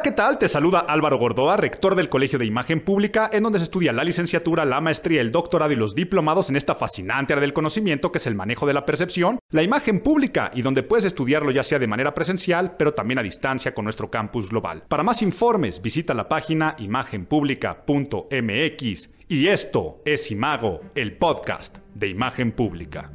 Hola, ¿qué tal? Te saluda Álvaro Gordoa, rector del Colegio de Imagen Pública, en donde se estudia la licenciatura, la maestría, el doctorado y los diplomados en esta fascinante área del conocimiento que es el manejo de la percepción, la imagen pública, y donde puedes estudiarlo ya sea de manera presencial, pero también a distancia con nuestro campus global. Para más informes, visita la página imagenpublica.mx. Y esto es Imago, el podcast de Imagen Pública.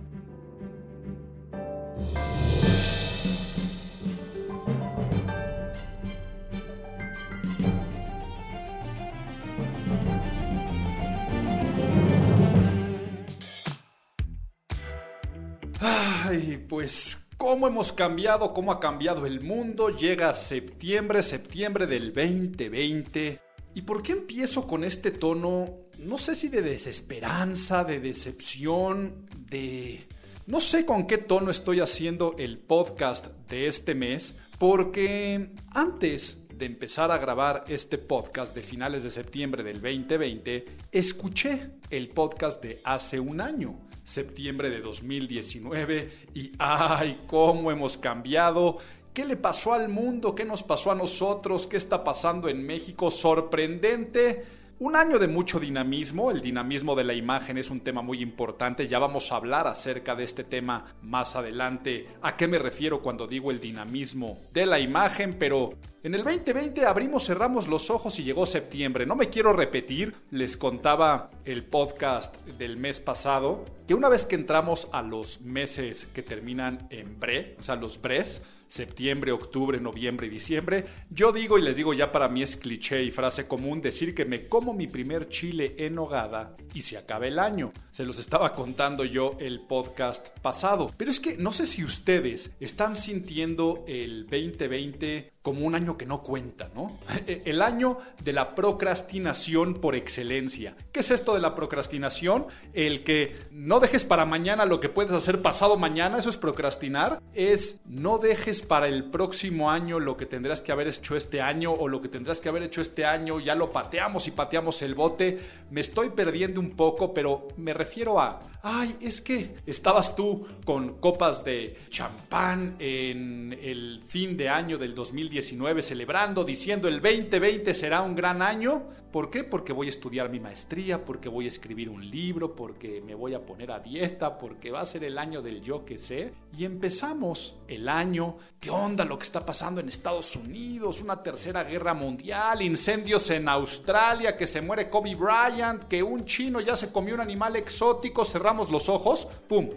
Ay, pues cómo hemos cambiado, cómo ha cambiado el mundo. Llega septiembre, septiembre del 2020. ¿Y por qué empiezo con este tono? No sé si de desesperanza, de decepción, de... No sé con qué tono estoy haciendo el podcast de este mes, porque antes de empezar a grabar este podcast de finales de septiembre del 2020, escuché el podcast de hace un año septiembre de 2019 y ¡ay, cómo hemos cambiado! ¿Qué le pasó al mundo? ¿Qué nos pasó a nosotros? ¿Qué está pasando en México? Sorprendente. Un año de mucho dinamismo, el dinamismo de la imagen es un tema muy importante, ya vamos a hablar acerca de este tema más adelante, a qué me refiero cuando digo el dinamismo de la imagen, pero en el 2020 abrimos, cerramos los ojos y llegó septiembre. No me quiero repetir, les contaba el podcast del mes pasado, que una vez que entramos a los meses que terminan en bre, o sea, los bres, septiembre, octubre, noviembre y diciembre. Yo digo y les digo ya para mí es cliché y frase común decir que me como mi primer chile en hogada y se acaba el año. Se los estaba contando yo el podcast pasado. Pero es que no sé si ustedes están sintiendo el 2020 como un año que no cuenta, ¿no? El año de la procrastinación por excelencia. ¿Qué es esto de la procrastinación? El que no dejes para mañana lo que puedes hacer pasado mañana, eso es procrastinar. Es no dejes para el próximo año lo que tendrás que haber hecho este año o lo que tendrás que haber hecho este año, ya lo pateamos y pateamos el bote. Me estoy perdiendo un poco, pero me refiero a, ay, es que estabas tú con copas de champán en el fin de año del 2019 celebrando, diciendo el 2020 será un gran año. ¿Por qué? Porque voy a estudiar mi maestría, porque voy a escribir un libro, porque me voy a poner a dieta, porque va a ser el año del yo que sé. Y empezamos el año, ¿qué onda lo que está pasando en Estados Unidos? Una tercera guerra mundial, incendios en Australia, que se muere Kobe Bryant, que un chino ya se comió un animal exótico, cerramos los ojos, ¡pum!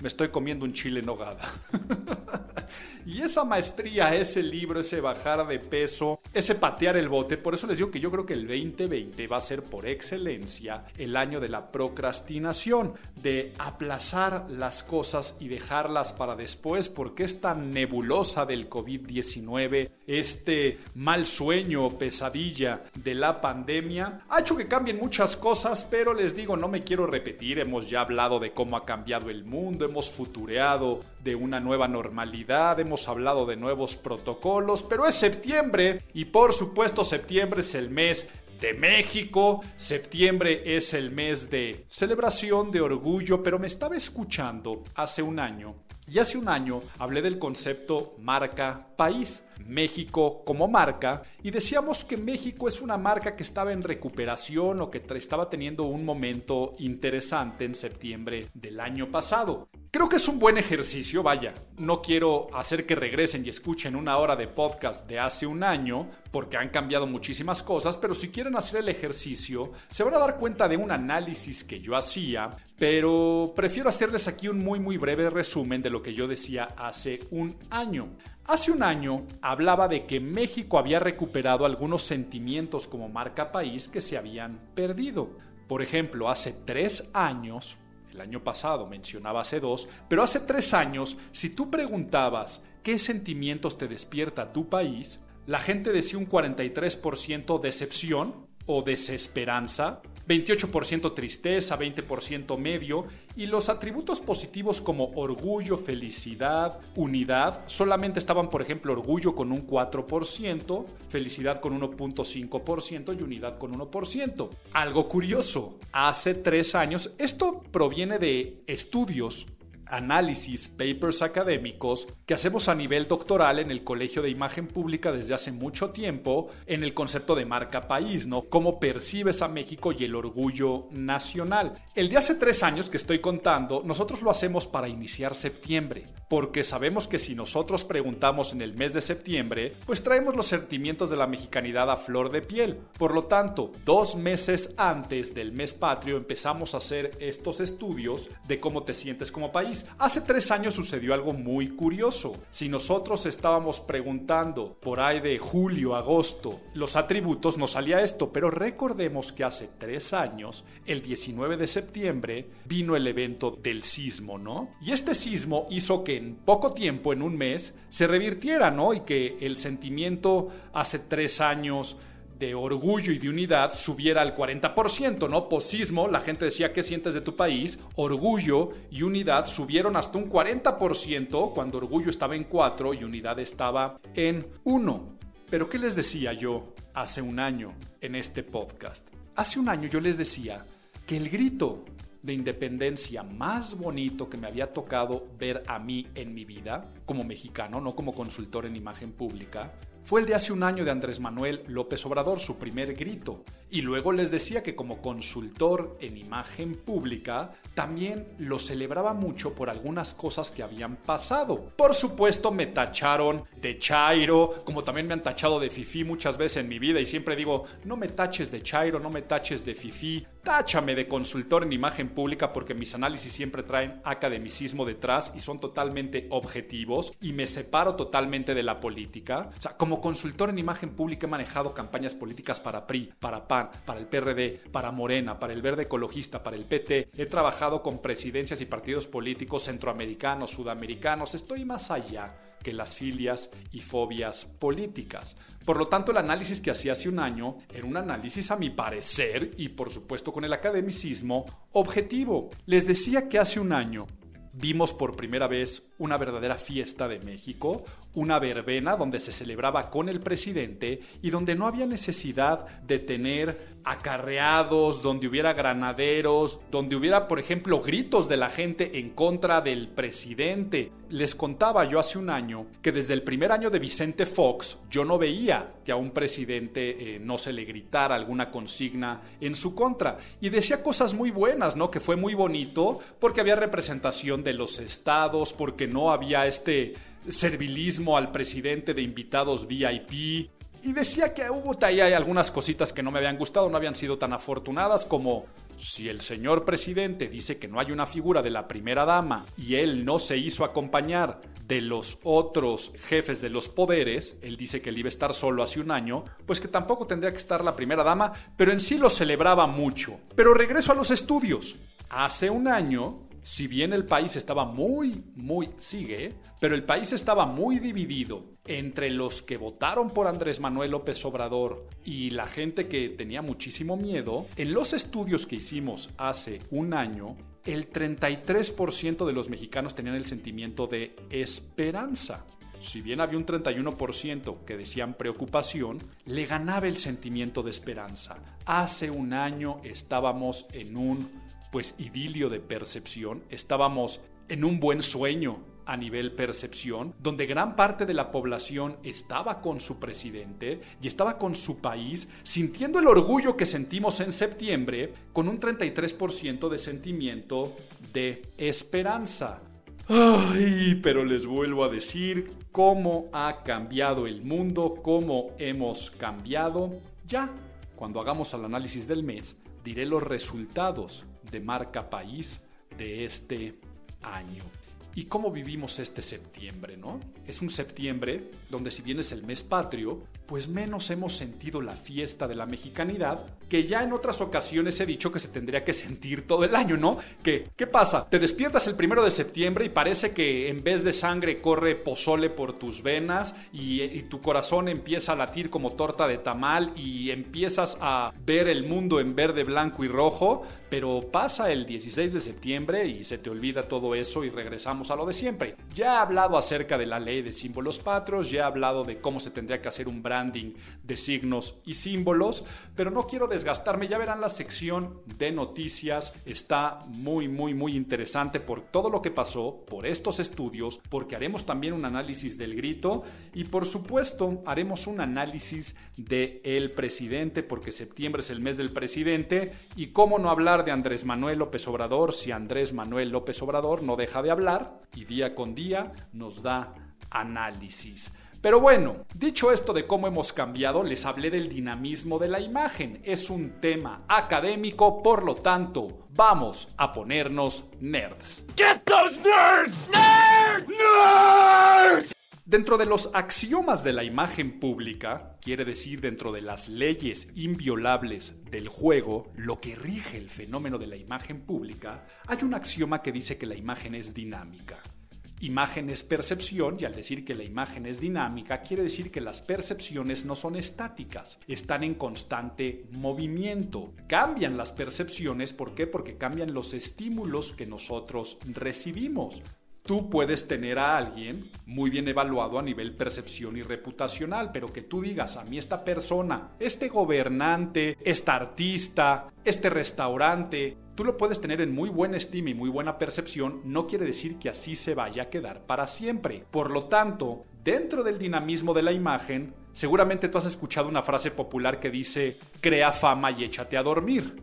Me estoy comiendo un chile en nogada. y esa maestría, ese libro, ese bajar de peso, ese patear el bote, por eso les digo que yo creo que el 2020 va a ser por excelencia el año de la procrastinación, de aplazar las cosas y dejarlas para después, porque esta nebulosa del COVID-19, este mal sueño o pesadilla de la pandemia, ha hecho que cambien muchas cosas, pero les digo, no me quiero repetir, hemos ya hablado de cómo ha cambiado el mundo, hemos futureado de una nueva normalidad, hemos hablado de nuevos protocolos, pero es septiembre y por supuesto septiembre es el mes de México. Septiembre es el mes de celebración, de orgullo, pero me estaba escuchando hace un año y hace un año hablé del concepto marca país, México como marca, y decíamos que México es una marca que estaba en recuperación o que estaba teniendo un momento interesante en septiembre del año pasado. Creo que es un buen ejercicio, vaya. No quiero hacer que regresen y escuchen una hora de podcast de hace un año, porque han cambiado muchísimas cosas, pero si quieren hacer el ejercicio, se van a dar cuenta de un análisis que yo hacía, pero prefiero hacerles aquí un muy muy breve resumen de lo que yo decía hace un año. Hace un año hablaba de que México había recuperado algunos sentimientos como marca país que se habían perdido. Por ejemplo, hace tres años el año pasado, mencionaba hace dos, pero hace tres años, si tú preguntabas qué sentimientos te despierta tu país, la gente decía un 43% decepción o desesperanza, 28% tristeza, 20% medio, y los atributos positivos como orgullo, felicidad, unidad, solamente estaban, por ejemplo, orgullo con un 4%, felicidad con 1.5% y unidad con 1%. Algo curioso, hace tres años, esto proviene de estudios análisis, papers académicos que hacemos a nivel doctoral en el Colegio de Imagen Pública desde hace mucho tiempo en el concepto de marca país, ¿no? Cómo percibes a México y el orgullo nacional. El de hace tres años que estoy contando, nosotros lo hacemos para iniciar septiembre, porque sabemos que si nosotros preguntamos en el mes de septiembre, pues traemos los sentimientos de la mexicanidad a flor de piel. Por lo tanto, dos meses antes del mes patrio empezamos a hacer estos estudios de cómo te sientes como país. Hace tres años sucedió algo muy curioso. Si nosotros estábamos preguntando por ahí de julio, agosto, los atributos, nos salía esto, pero recordemos que hace tres años, el 19 de septiembre, vino el evento del sismo, ¿no? Y este sismo hizo que en poco tiempo, en un mes, se revirtiera, ¿no? Y que el sentimiento hace tres años de orgullo y de unidad subiera al 40%, ¿no? Posismo, la gente decía, ¿qué sientes de tu país? Orgullo y unidad subieron hasta un 40% cuando orgullo estaba en 4 y unidad estaba en 1. Pero ¿qué les decía yo hace un año en este podcast? Hace un año yo les decía que el grito de independencia más bonito que me había tocado ver a mí en mi vida, como mexicano, no como consultor en imagen pública, fue el de hace un año de Andrés Manuel López Obrador, su primer grito. Y luego les decía que como consultor en imagen pública, también lo celebraba mucho por algunas cosas que habían pasado. Por supuesto me tacharon de Chairo, como también me han tachado de Fifi muchas veces en mi vida y siempre digo, no me taches de Chairo, no me taches de Fifi, táchame de consultor en imagen pública porque mis análisis siempre traen academicismo detrás y son totalmente objetivos y me separo totalmente de la política. O sea, como consultor en imagen pública he manejado campañas políticas para PRI, para PAN, para el PRD, para Morena, para el Verde Ecologista, para el PT. He trabajado con presidencias y partidos políticos centroamericanos, sudamericanos. Estoy más allá que las filias y fobias políticas. Por lo tanto, el análisis que hacía hace un año era un análisis a mi parecer y por supuesto con el academicismo objetivo. Les decía que hace un año vimos por primera vez una verdadera fiesta de México, una verbena donde se celebraba con el presidente y donde no había necesidad de tener acarreados, donde hubiera granaderos, donde hubiera, por ejemplo, gritos de la gente en contra del presidente. Les contaba yo hace un año que desde el primer año de Vicente Fox yo no veía que a un presidente eh, no se le gritara alguna consigna en su contra. Y decía cosas muy buenas, ¿no? Que fue muy bonito porque había representación de los estados, porque no había este servilismo al presidente de invitados VIP. Y decía que hubo ahí algunas cositas que no me habían gustado, no habían sido tan afortunadas como si el señor presidente dice que no hay una figura de la primera dama y él no se hizo acompañar de los otros jefes de los poderes, él dice que él iba a estar solo hace un año, pues que tampoco tendría que estar la primera dama, pero en sí lo celebraba mucho. Pero regreso a los estudios. Hace un año si bien el país estaba muy, muy, sigue, pero el país estaba muy dividido entre los que votaron por Andrés Manuel López Obrador y la gente que tenía muchísimo miedo, en los estudios que hicimos hace un año, el 33% de los mexicanos tenían el sentimiento de esperanza. Si bien había un 31% que decían preocupación, le ganaba el sentimiento de esperanza. Hace un año estábamos en un pues idilio de percepción, estábamos en un buen sueño a nivel percepción, donde gran parte de la población estaba con su presidente y estaba con su país, sintiendo el orgullo que sentimos en septiembre, con un 33% de sentimiento de esperanza. Ay, pero les vuelvo a decir cómo ha cambiado el mundo, cómo hemos cambiado. Ya, cuando hagamos el análisis del mes, diré los resultados de marca país de este año. ¿Y cómo vivimos este septiembre, no? Es un septiembre donde si bien es el mes patrio, pues menos hemos sentido la fiesta de la mexicanidad, que ya en otras ocasiones he dicho que se tendría que sentir todo el año, ¿no? Que, ¿Qué pasa? Te despiertas el primero de septiembre y parece que en vez de sangre corre pozole por tus venas y, tu corazón empieza a latir como torta de tamal y empiezas a ver el mundo en verde, blanco y rojo, pero pasa el 16 de septiembre y se te olvida todo eso y regresamos a lo de siempre. Ya he hablado acerca de la ley de símbolos patros, ya he hablado de cómo se tendría que hacer un brand de signos y símbolos, pero no quiero desgastarme, ya verán la sección de noticias, está muy, muy, muy interesante por todo lo que pasó, por estos estudios, porque haremos también un análisis del grito y por supuesto haremos un análisis de el presidente, porque septiembre es el mes del presidente y cómo no hablar de Andrés Manuel López Obrador si Andrés Manuel López Obrador no deja de hablar y día con día nos da análisis. Pero bueno, dicho esto de cómo hemos cambiado, les hablé del dinamismo de la imagen. Es un tema académico, por lo tanto, vamos a ponernos nerds. Get those nerds! Nerds! Nerds! Dentro de los axiomas de la imagen pública, quiere decir dentro de las leyes inviolables del juego, lo que rige el fenómeno de la imagen pública, hay un axioma que dice que la imagen es dinámica. Imagen es percepción y al decir que la imagen es dinámica quiere decir que las percepciones no son estáticas, están en constante movimiento. Cambian las percepciones, ¿por qué? Porque cambian los estímulos que nosotros recibimos tú puedes tener a alguien muy bien evaluado a nivel percepción y reputacional, pero que tú digas a mí esta persona, este gobernante, esta artista, este restaurante, tú lo puedes tener en muy buena estima y muy buena percepción, no quiere decir que así se vaya a quedar para siempre. Por lo tanto, dentro del dinamismo de la imagen, seguramente tú has escuchado una frase popular que dice, crea fama y échate a dormir.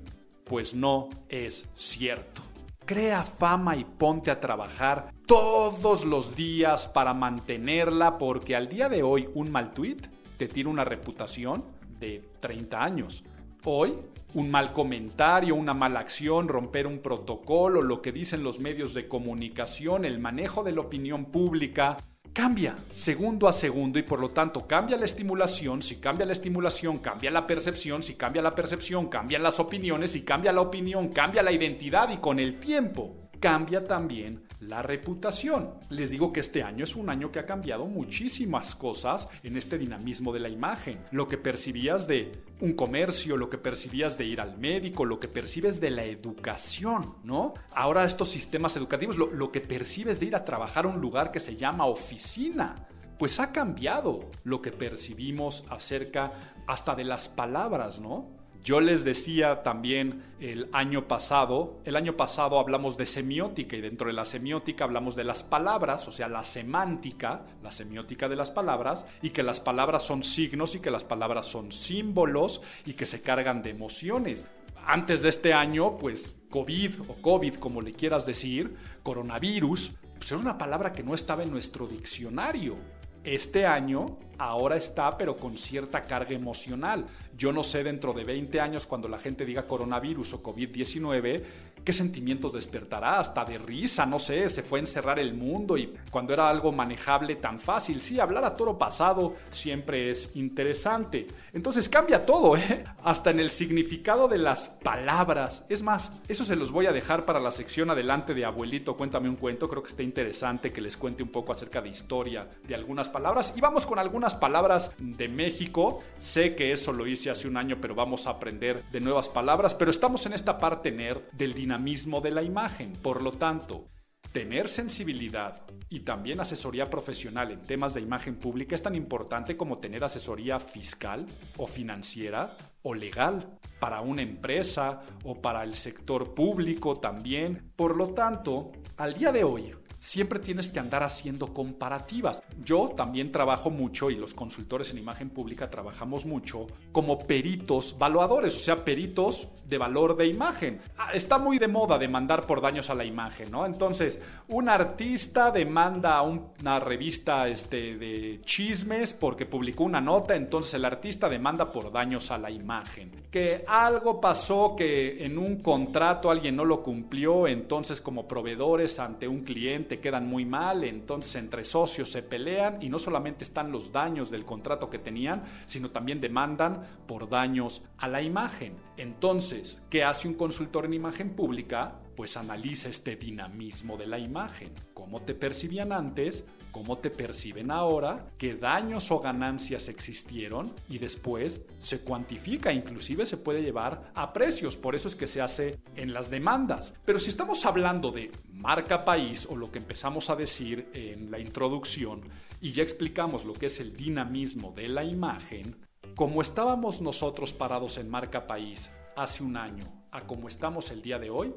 Pues no es cierto. Crea fama y ponte a trabajar todos los días para mantenerla porque al día de hoy un mal tweet te tiene una reputación de 30 años. Hoy un mal comentario, una mala acción, romper un protocolo, lo que dicen los medios de comunicación, el manejo de la opinión pública, cambia segundo a segundo y por lo tanto cambia la estimulación, si cambia la estimulación, cambia la percepción, si cambia la percepción, cambian las opiniones, si cambia la opinión, cambia la identidad y con el tiempo cambia también la reputación. Les digo que este año es un año que ha cambiado muchísimas cosas en este dinamismo de la imagen. Lo que percibías de un comercio, lo que percibías de ir al médico, lo que percibes de la educación, ¿no? Ahora estos sistemas educativos, lo, lo que percibes de ir a trabajar a un lugar que se llama oficina pues ha cambiado lo que percibimos acerca hasta de las palabras, ¿no? Yo les decía también el año pasado, el año pasado hablamos de semiótica y dentro de la semiótica hablamos de las palabras, o sea, la semántica, la semiótica de las palabras, y que las palabras son signos y que las palabras son símbolos y que se cargan de emociones. Antes de este año, pues COVID o COVID, como le quieras decir, coronavirus, pues era una palabra que no estaba en nuestro diccionario. Este año ahora está, pero con cierta carga emocional. Yo no sé dentro de 20 años, cuando la gente diga coronavirus o COVID-19, qué sentimientos despertará, hasta de risa, no sé, se fue a encerrar el mundo y cuando era algo manejable tan fácil, sí, hablar a toro pasado siempre es interesante. Entonces cambia todo, ¿eh? Hasta en el significado de las palabras. Es más, eso se los voy a dejar para la sección adelante de abuelito, cuéntame un cuento, creo que está interesante que les cuente un poco acerca de historia de algunas palabras y vamos con algunas palabras de México. Sé que eso lo hice hace un año, pero vamos a aprender de nuevas palabras. Pero estamos en esta parte nerd del dinamismo de la imagen. Por lo tanto, tener sensibilidad y también asesoría profesional en temas de imagen pública es tan importante como tener asesoría fiscal o financiera o legal para una empresa o para el sector público también. Por lo tanto, al día de hoy, siempre tienes que andar haciendo comparativas. Yo también trabajo mucho y los consultores en imagen pública trabajamos mucho como peritos valuadores, o sea, peritos de valor de imagen. Ah, está muy de moda demandar por daños a la imagen, ¿no? Entonces, un artista demanda a una revista este, de chismes porque publicó una nota, entonces el artista demanda por daños a la imagen. Que algo pasó que en un contrato alguien no lo cumplió, entonces como proveedores ante un cliente quedan muy mal, entonces entre socios se pelean y no solamente están los daños del contrato que tenían, sino también demandan por daños a la imagen. Entonces, ¿qué hace un consultor en imagen pública? Pues analiza este dinamismo de la imagen, cómo te percibían antes, cómo te perciben ahora, qué daños o ganancias existieron y después se cuantifica, inclusive se puede llevar a precios, por eso es que se hace en las demandas. Pero si estamos hablando de marca país o lo que empezamos a decir en la introducción, y ya explicamos lo que es el dinamismo de la imagen, como estábamos nosotros parados en marca país hace un año a como estamos el día de hoy,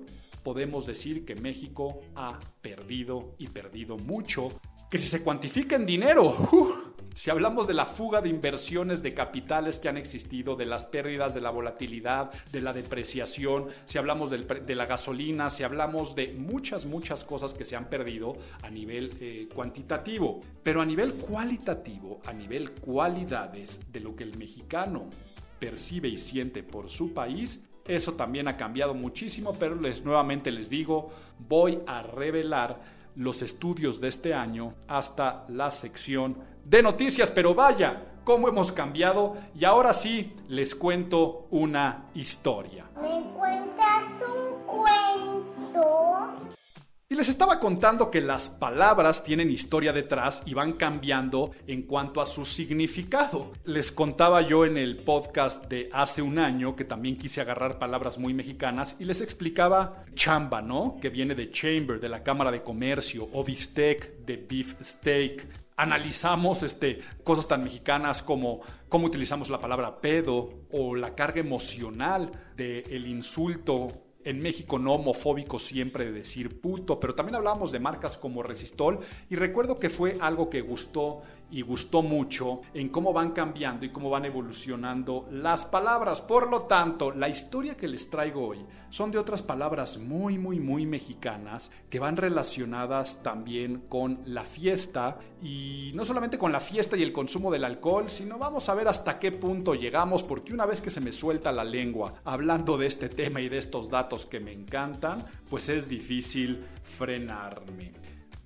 podemos decir que México ha perdido y perdido mucho, que si se cuantifica en dinero, si hablamos de la fuga de inversiones de capitales que han existido, de las pérdidas, de la volatilidad, de la depreciación, si hablamos de la gasolina, si hablamos de muchas, muchas cosas que se han perdido a nivel eh, cuantitativo, pero a nivel cualitativo, a nivel cualidades de lo que el mexicano percibe y siente por su país, eso también ha cambiado muchísimo, pero les nuevamente les digo, voy a revelar los estudios de este año hasta la sección de noticias, pero vaya, cómo hemos cambiado y ahora sí les cuento una historia. ¿Me cuentas un cuento? Les estaba contando que las palabras tienen historia detrás y van cambiando en cuanto a su significado. Les contaba yo en el podcast de hace un año que también quise agarrar palabras muy mexicanas y les explicaba chamba, ¿no? Que viene de chamber, de la Cámara de Comercio, o bistec, de beef steak, analizamos este, cosas tan mexicanas como cómo utilizamos la palabra pedo o la carga emocional del insulto en México no homofóbico siempre de decir puto, pero también hablábamos de marcas como Resistol y recuerdo que fue algo que gustó y gustó mucho en cómo van cambiando y cómo van evolucionando las palabras. Por lo tanto, la historia que les traigo hoy son de otras palabras muy, muy, muy mexicanas que van relacionadas también con la fiesta y no solamente con la fiesta y el consumo del alcohol, sino vamos a ver hasta qué punto llegamos porque una vez que se me suelta la lengua hablando de este tema y de estos datos que me encantan, pues es difícil frenarme.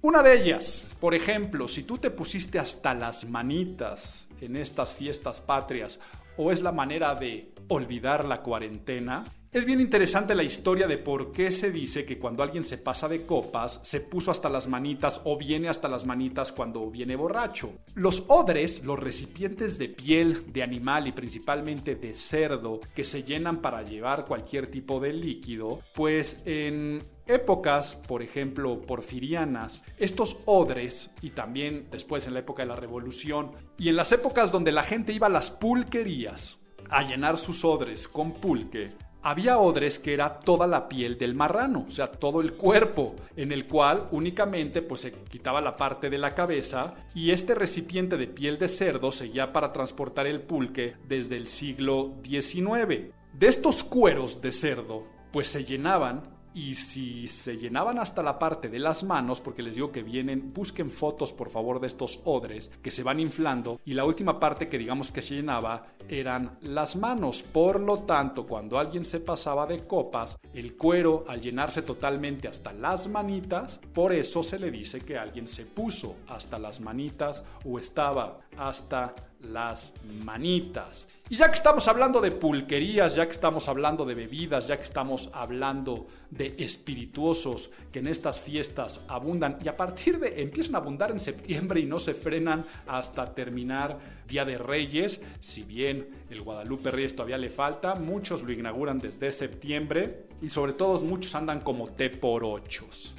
Una de ellas, por ejemplo, si tú te pusiste hasta las manitas en estas fiestas patrias o es la manera de olvidar la cuarentena, es bien interesante la historia de por qué se dice que cuando alguien se pasa de copas, se puso hasta las manitas o viene hasta las manitas cuando viene borracho. Los odres, los recipientes de piel de animal y principalmente de cerdo que se llenan para llevar cualquier tipo de líquido, pues en épocas, por ejemplo, porfirianas, estos odres, y también después en la época de la Revolución, y en las épocas donde la gente iba a las pulquerías a llenar sus odres con pulque, había odres que era toda la piel del marrano, o sea, todo el cuerpo, en el cual únicamente pues se quitaba la parte de la cabeza y este recipiente de piel de cerdo seguía para transportar el pulque desde el siglo XIX. De estos cueros de cerdo pues se llenaban y si se llenaban hasta la parte de las manos, porque les digo que vienen, busquen fotos por favor de estos odres que se van inflando y la última parte que digamos que se llenaba eran las manos. Por lo tanto, cuando alguien se pasaba de copas, el cuero al llenarse totalmente hasta las manitas, por eso se le dice que alguien se puso hasta las manitas o estaba hasta las manitas. Y ya que estamos hablando de pulquerías, ya que estamos hablando de bebidas, ya que estamos hablando de espirituosos que en estas fiestas abundan y a partir de empiezan a abundar en septiembre y no se frenan hasta terminar Día de Reyes, si bien el Guadalupe Reyes todavía le falta, muchos lo inauguran desde septiembre y sobre todo muchos andan como té por ochos.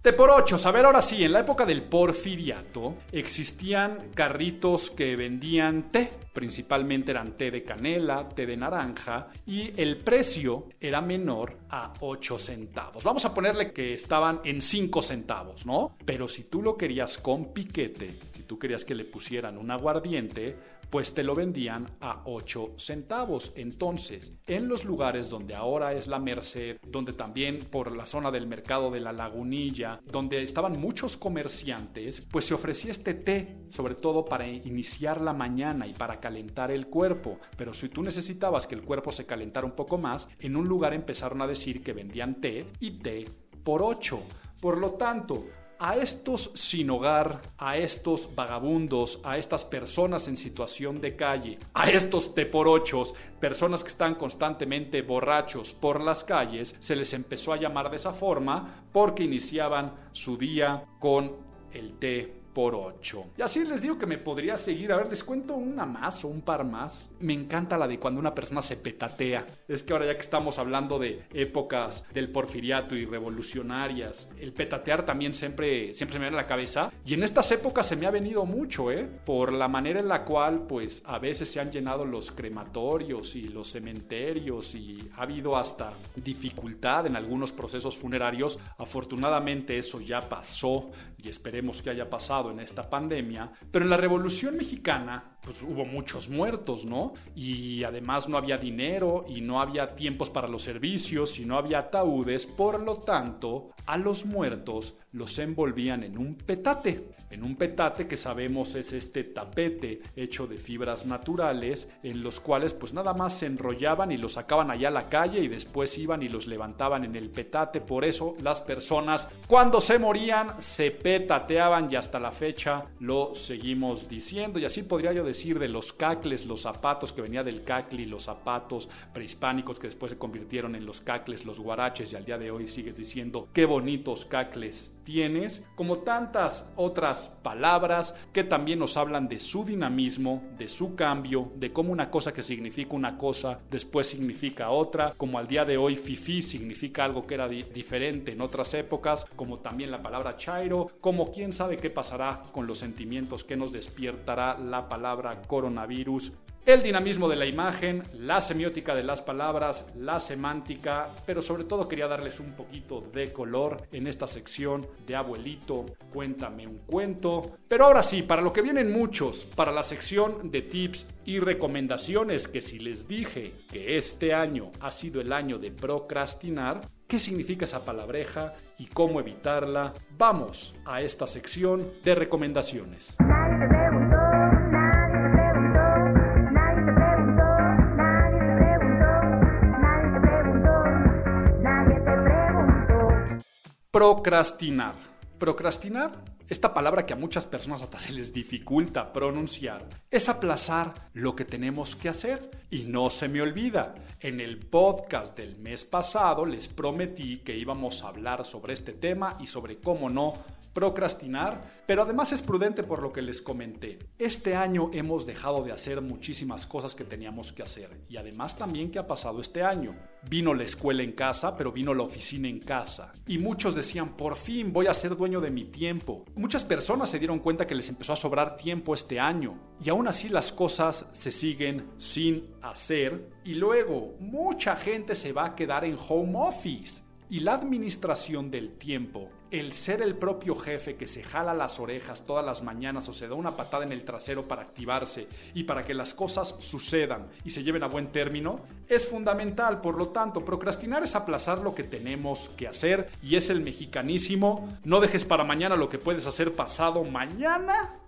Té por ocho, a ver ahora sí, en la época del porfiriato existían carritos que vendían té, principalmente eran té de canela, té de naranja y el precio era menor a 8 centavos. Vamos a ponerle que estaban en 5 centavos, ¿no? Pero si tú lo querías con piquete, si tú querías que le pusieran un aguardiente, pues te lo vendían a 8 centavos. Entonces, en los lugares donde ahora es la Merced, donde también por la zona del mercado de la Lagunilla, donde estaban muchos comerciantes, pues se ofrecía este té, sobre todo para iniciar la mañana y para calentar el cuerpo. Pero si tú necesitabas que el cuerpo se calentara un poco más, en un lugar empezaron a decir que vendían té y té por 8. Por lo tanto, a estos sin hogar, a estos vagabundos, a estas personas en situación de calle, a estos teporochos, personas que están constantemente borrachos por las calles, se les empezó a llamar de esa forma porque iniciaban su día con el té por 8. Y así les digo que me podría seguir. A ver, les cuento una más o un par más. Me encanta la de cuando una persona se petatea. Es que ahora ya que estamos hablando de épocas del porfiriato y revolucionarias, el petatear también siempre, siempre me viene a la cabeza. Y en estas épocas se me ha venido mucho, ¿eh? Por la manera en la cual, pues, a veces se han llenado los crematorios y los cementerios y ha habido hasta dificultad en algunos procesos funerarios. Afortunadamente eso ya pasó y esperemos que haya pasado en esta pandemia. Pero en la Revolución Mexicana, pues hubo muchos muertos, ¿no? Y además no había dinero y no había tiempos para los servicios y no había ataúdes. Por lo tanto, a los muertos los envolvían en un petate. En un petate que sabemos es este tapete hecho de fibras naturales en los cuales pues nada más se enrollaban y los sacaban allá a la calle y después iban y los levantaban en el petate. Por eso las personas cuando se morían se petateaban y hasta la fecha lo seguimos diciendo. Y así podría yo decir de los cacles, los zapatos que venía del cacli, los zapatos prehispánicos que después se convirtieron en los cacles, los guaraches y al día de hoy sigues diciendo qué bonitos cacles tienes, como tantas otras palabras que también nos hablan de su dinamismo, de su cambio, de cómo una cosa que significa una cosa después significa otra, como al día de hoy fifi significa algo que era diferente en otras épocas, como también la palabra chairo, como quién sabe qué pasará con los sentimientos que nos despiertará la palabra coronavirus el dinamismo de la imagen, la semiótica de las palabras, la semántica, pero sobre todo quería darles un poquito de color en esta sección de abuelito, cuéntame un cuento. Pero ahora sí, para lo que vienen muchos, para la sección de tips y recomendaciones que si les dije que este año ha sido el año de procrastinar, ¿Qué significa esa palabreja y cómo evitarla? Vamos a esta sección de recomendaciones. Procrastinar. Procrastinar, esta palabra que a muchas personas hasta se les dificulta pronunciar, es aplazar lo que tenemos que hacer. Y no se me olvida, en el podcast del mes pasado les prometí que íbamos a hablar sobre este tema y sobre cómo no procrastinar, pero además es prudente por lo que les comenté. Este año hemos dejado de hacer muchísimas cosas que teníamos que hacer y además también que ha pasado este año. Vino la escuela en casa, pero vino la oficina en casa. Y muchos decían, por fin voy a ser dueño de mi tiempo. Muchas personas se dieron cuenta que les empezó a sobrar tiempo este año. Y aún así las cosas se siguen sin hacer. Y luego mucha gente se va a quedar en home office. Y la administración del tiempo el ser el propio jefe que se jala las orejas todas las mañanas o se da una patada en el trasero para activarse y para que las cosas sucedan y se lleven a buen término, es fundamental. Por lo tanto, procrastinar es aplazar lo que tenemos que hacer y es el mexicanísimo, no dejes para mañana lo que puedes hacer pasado mañana.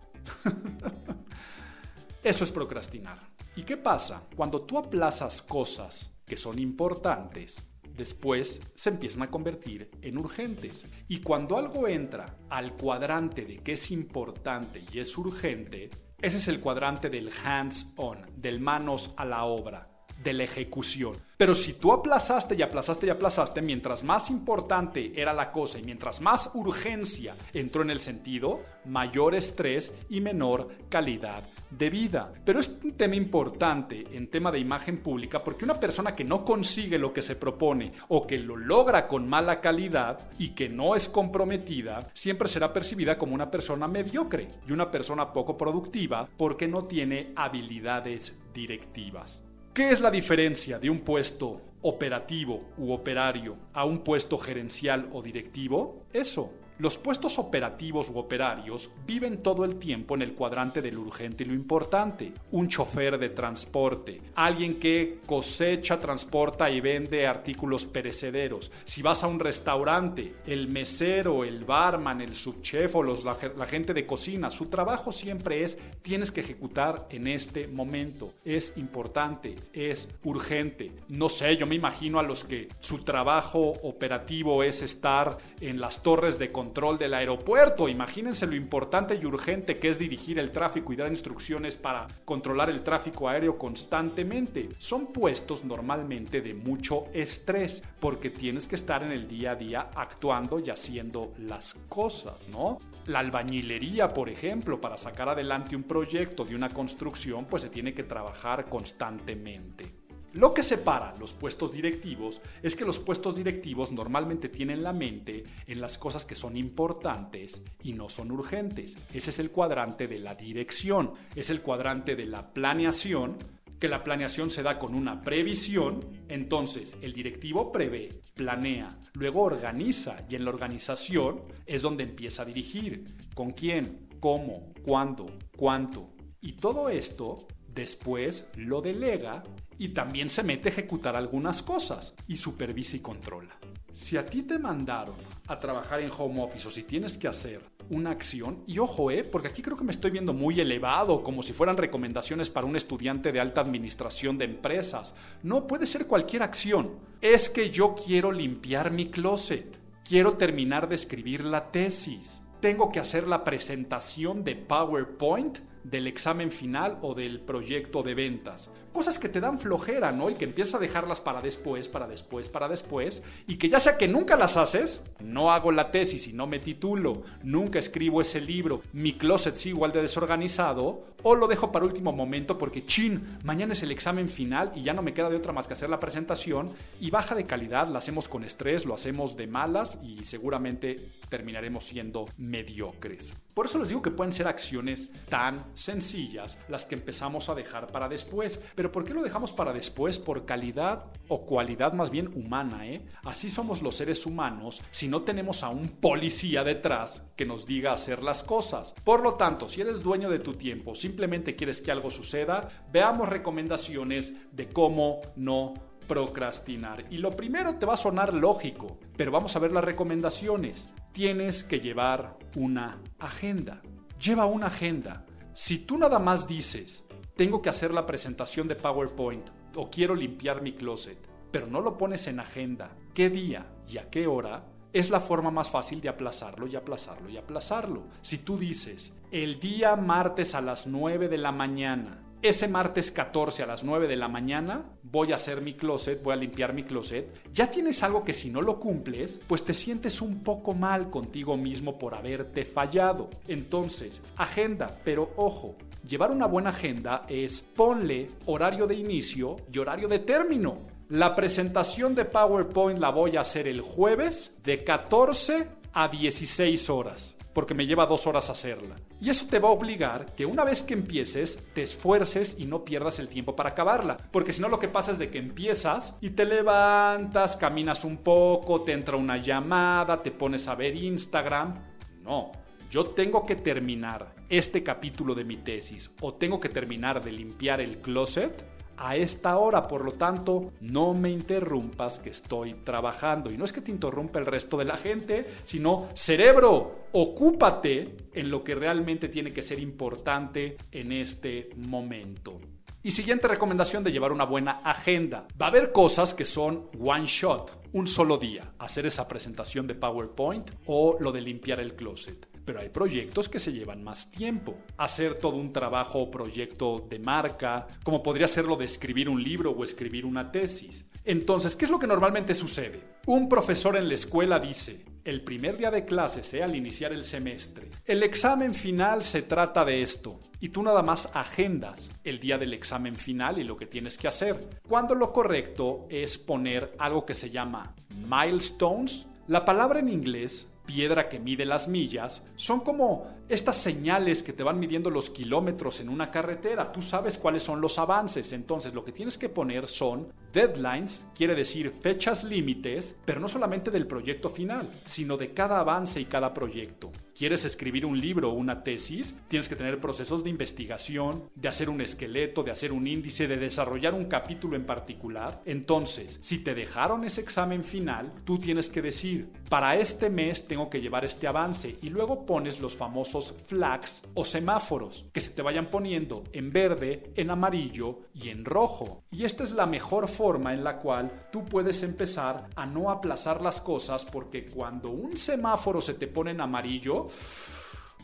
Eso es procrastinar. ¿Y qué pasa? Cuando tú aplazas cosas que son importantes, después se empiezan a convertir en urgentes. Y cuando algo entra al cuadrante de que es importante y es urgente, ese es el cuadrante del hands-on, del manos a la obra, de la ejecución. Pero si tú aplazaste y aplazaste y aplazaste, mientras más importante era la cosa y mientras más urgencia entró en el sentido, mayor estrés y menor calidad de vida. Pero es un tema importante en tema de imagen pública porque una persona que no consigue lo que se propone o que lo logra con mala calidad y que no es comprometida, siempre será percibida como una persona mediocre y una persona poco productiva porque no tiene habilidades directivas. ¿Qué es la diferencia de un puesto operativo u operario a un puesto gerencial o directivo? Eso, los puestos operativos u operarios viven todo el tiempo en el cuadrante de lo urgente y lo importante. Un chofer de transporte, alguien que cosecha, transporta y vende artículos perecederos. Si vas a un restaurante, el mesero, el barman, el subchef o los, la, la gente de cocina, su trabajo siempre es tienes que ejecutar en este momento. Es importante, es urgente. No sé, yo me imagino a los que su trabajo operativo es estar en las torres de control control del aeropuerto. Imagínense lo importante y urgente que es dirigir el tráfico y dar instrucciones para controlar el tráfico aéreo constantemente. Son puestos normalmente de mucho estrés porque tienes que estar en el día a día actuando y haciendo las cosas, ¿no? La albañilería, por ejemplo, para sacar adelante un proyecto de una construcción, pues se tiene que trabajar constantemente. Lo que separa los puestos directivos es que los puestos directivos normalmente tienen la mente en las cosas que son importantes y no son urgentes. Ese es el cuadrante de la dirección, es el cuadrante de la planeación, que la planeación se da con una previsión, entonces el directivo prevé, planea, luego organiza y en la organización es donde empieza a dirigir. ¿Con quién? ¿Cómo? ¿Cuándo? ¿Cuánto? Y todo esto después lo delega y también se mete a ejecutar algunas cosas y supervisa y controla. Si a ti te mandaron a trabajar en home office o si tienes que hacer una acción, y ojo, eh, porque aquí creo que me estoy viendo muy elevado, como si fueran recomendaciones para un estudiante de alta administración de empresas. No, puede ser cualquier acción. Es que yo quiero limpiar mi closet, quiero terminar de escribir la tesis, tengo que hacer la presentación de PowerPoint del examen final o del proyecto de ventas. Cosas que te dan flojera, ¿no? Y que empiezas a dejarlas para después, para después, para después. Y que ya sea que nunca las haces, no hago la tesis y no me titulo, nunca escribo ese libro, mi closet sigue igual de desorganizado, o lo dejo para último momento porque, chin, mañana es el examen final y ya no me queda de otra más que hacer la presentación. Y baja de calidad, la hacemos con estrés, lo hacemos de malas y seguramente terminaremos siendo mediocres. Por eso les digo que pueden ser acciones tan sencillas las que empezamos a dejar para después. Pero ¿por qué lo dejamos para después? Por calidad o cualidad más bien humana, ¿eh? Así somos los seres humanos si no tenemos a un policía detrás que nos diga hacer las cosas. Por lo tanto, si eres dueño de tu tiempo, simplemente quieres que algo suceda, veamos recomendaciones de cómo no procrastinar. Y lo primero te va a sonar lógico, pero vamos a ver las recomendaciones. Tienes que llevar una agenda. Lleva una agenda. Si tú nada más dices, tengo que hacer la presentación de PowerPoint o quiero limpiar mi closet, pero no lo pones en agenda, qué día y a qué hora, es la forma más fácil de aplazarlo y aplazarlo y aplazarlo. Si tú dices, el día martes a las 9 de la mañana, ese martes 14 a las 9 de la mañana voy a hacer mi closet, voy a limpiar mi closet, ya tienes algo que si no lo cumples, pues te sientes un poco mal contigo mismo por haberte fallado. Entonces, agenda, pero ojo, llevar una buena agenda es ponle horario de inicio y horario de término. La presentación de PowerPoint la voy a hacer el jueves de 14 a 16 horas porque me lleva dos horas hacerla. Y eso te va a obligar que una vez que empieces, te esfuerces y no pierdas el tiempo para acabarla. Porque si no, lo que pasa es de que empiezas y te levantas, caminas un poco, te entra una llamada, te pones a ver Instagram. No, yo tengo que terminar este capítulo de mi tesis o tengo que terminar de limpiar el closet a esta hora, por lo tanto, no me interrumpas que estoy trabajando. Y no es que te interrumpa el resto de la gente, sino cerebro, ocúpate en lo que realmente tiene que ser importante en este momento. Y siguiente recomendación de llevar una buena agenda. Va a haber cosas que son one shot, un solo día. Hacer esa presentación de PowerPoint o lo de limpiar el closet pero hay proyectos que se llevan más tiempo. Hacer todo un trabajo o proyecto de marca, como podría ser lo de escribir un libro o escribir una tesis. Entonces, ¿qué es lo que normalmente sucede? Un profesor en la escuela dice, el primer día de clase sea al iniciar el semestre. El examen final se trata de esto. Y tú nada más agendas el día del examen final y lo que tienes que hacer. Cuando lo correcto es poner algo que se llama milestones. La palabra en inglés piedra que mide las millas, son como estas señales que te van midiendo los kilómetros en una carretera. Tú sabes cuáles son los avances, entonces lo que tienes que poner son deadlines, quiere decir fechas límites, pero no solamente del proyecto final, sino de cada avance y cada proyecto. ¿Quieres escribir un libro o una tesis? Tienes que tener procesos de investigación, de hacer un esqueleto, de hacer un índice, de desarrollar un capítulo en particular. Entonces, si te dejaron ese examen final, tú tienes que decir, para este mes tengo que llevar este avance y luego pones los famosos flags o semáforos que se te vayan poniendo en verde, en amarillo y en rojo. Y esta es la mejor forma en la cual tú puedes empezar a no aplazar las cosas porque cuando un semáforo se te pone en amarillo,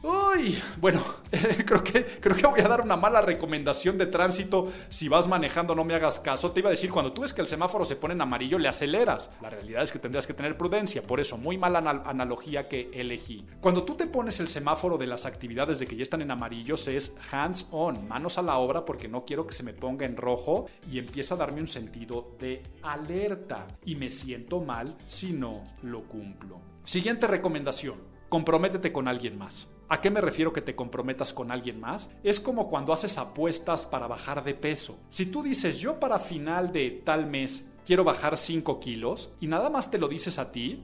Uy, bueno, creo, que, creo que voy a dar una mala recomendación de tránsito. Si vas manejando, no me hagas caso. Te iba a decir, cuando tú ves que el semáforo se pone en amarillo, le aceleras. La realidad es que tendrías que tener prudencia. Por eso, muy mala analogía que elegí. Cuando tú te pones el semáforo de las actividades de que ya están en amarillos, es hands on, manos a la obra, porque no quiero que se me ponga en rojo y empieza a darme un sentido de alerta. Y me siento mal si no lo cumplo. Siguiente recomendación: comprométete con alguien más. ¿A qué me refiero que te comprometas con alguien más? Es como cuando haces apuestas para bajar de peso. Si tú dices yo para final de tal mes quiero bajar 5 kilos y nada más te lo dices a ti,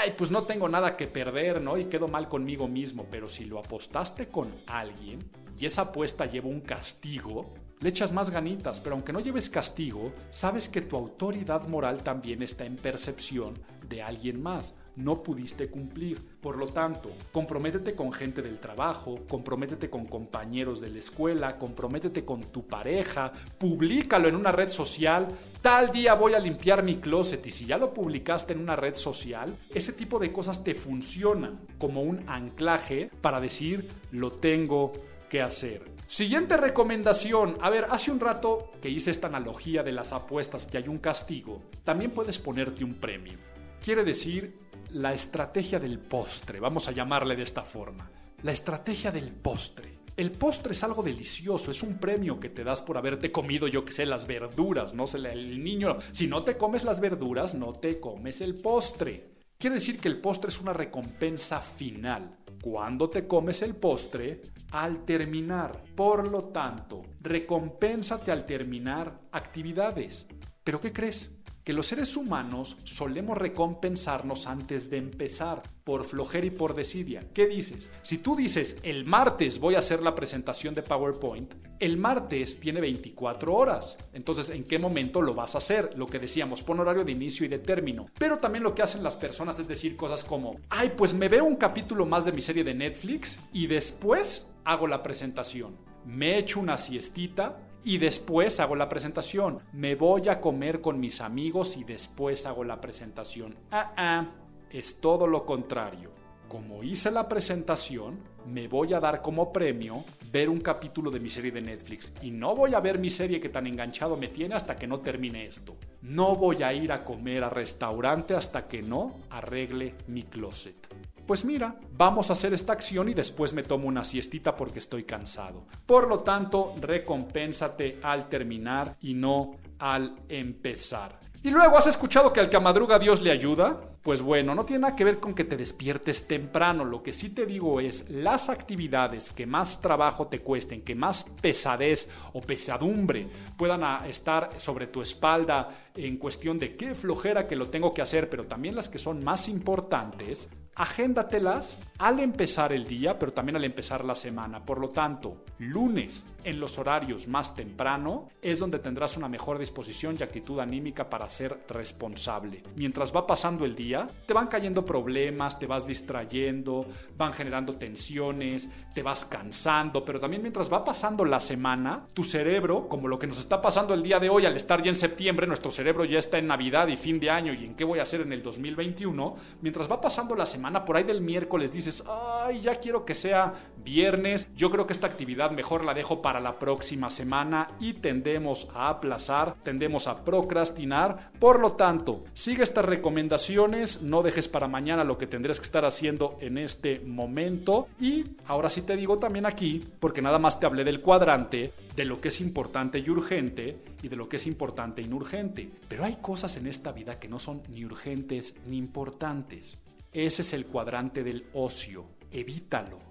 ay, pues no tengo nada que perder, ¿no? Y quedo mal conmigo mismo. Pero si lo apostaste con alguien y esa apuesta lleva un castigo, le echas más ganitas, pero aunque no lleves castigo, sabes que tu autoridad moral también está en percepción de alguien más no pudiste cumplir. Por lo tanto, comprométete con gente del trabajo, comprométete con compañeros de la escuela, comprométete con tu pareja, públicalo en una red social. Tal día voy a limpiar mi closet y si ya lo publicaste en una red social, ese tipo de cosas te funcionan como un anclaje para decir lo tengo que hacer. Siguiente recomendación. A ver, hace un rato que hice esta analogía de las apuestas que hay un castigo, también puedes ponerte un premio. Quiere decir la estrategia del postre, vamos a llamarle de esta forma. La estrategia del postre. El postre es algo delicioso, es un premio que te das por haberte comido, yo que sé, las verduras, ¿no? El niño, si no te comes las verduras, no te comes el postre. Quiere decir que el postre es una recompensa final. Cuando te comes el postre, al terminar. Por lo tanto, recompénsate al terminar actividades. ¿Pero qué crees? Que los seres humanos solemos recompensarnos antes de empezar, por flojera y por desidia. ¿Qué dices? Si tú dices, el martes voy a hacer la presentación de PowerPoint, el martes tiene 24 horas. Entonces, ¿en qué momento lo vas a hacer? Lo que decíamos, pon horario de inicio y de término. Pero también lo que hacen las personas es decir cosas como, ay, pues me veo un capítulo más de mi serie de Netflix y después hago la presentación. Me echo una siestita y después hago la presentación. Me voy a comer con mis amigos y después hago la presentación. Ah, ah, es todo lo contrario. Como hice la presentación, me voy a dar como premio ver un capítulo de mi serie de Netflix. Y no voy a ver mi serie que tan enganchado me tiene hasta que no termine esto. No voy a ir a comer a restaurante hasta que no arregle mi closet pues mira, vamos a hacer esta acción y después me tomo una siestita porque estoy cansado. Por lo tanto, recompénsate al terminar y no al empezar. Y luego, ¿has escuchado que al que madruga Dios le ayuda? Pues bueno, no tiene nada que ver con que te despiertes temprano. Lo que sí te digo es, las actividades que más trabajo te cuesten, que más pesadez o pesadumbre puedan estar sobre tu espalda en cuestión de qué flojera que lo tengo que hacer, pero también las que son más importantes, agéndatelas al empezar el día, pero también al empezar la semana. Por lo tanto, lunes en los horarios más temprano es donde tendrás una mejor disposición y actitud anímica para ser responsable. Mientras va pasando el día, te van cayendo problemas, te vas distrayendo, van generando tensiones, te vas cansando, pero también mientras va pasando la semana, tu cerebro, como lo que nos está pasando el día de hoy al estar ya en septiembre, nuestro cerebro ya está en Navidad y fin de año y en qué voy a hacer en el 2021, mientras va pasando la semana, por ahí del miércoles dices, ay, ya quiero que sea viernes, yo creo que esta actividad mejor la dejo para la próxima semana y tendemos a aplazar, tendemos a procrastinar. Por lo tanto, sigue estas recomendaciones, no dejes para mañana lo que tendrás que estar haciendo en este momento. Y ahora sí te digo también aquí, porque nada más te hablé del cuadrante, de lo que es importante y urgente y de lo que es importante y urgente. Pero hay cosas en esta vida que no son ni urgentes ni importantes. Ese es el cuadrante del ocio. Evítalo.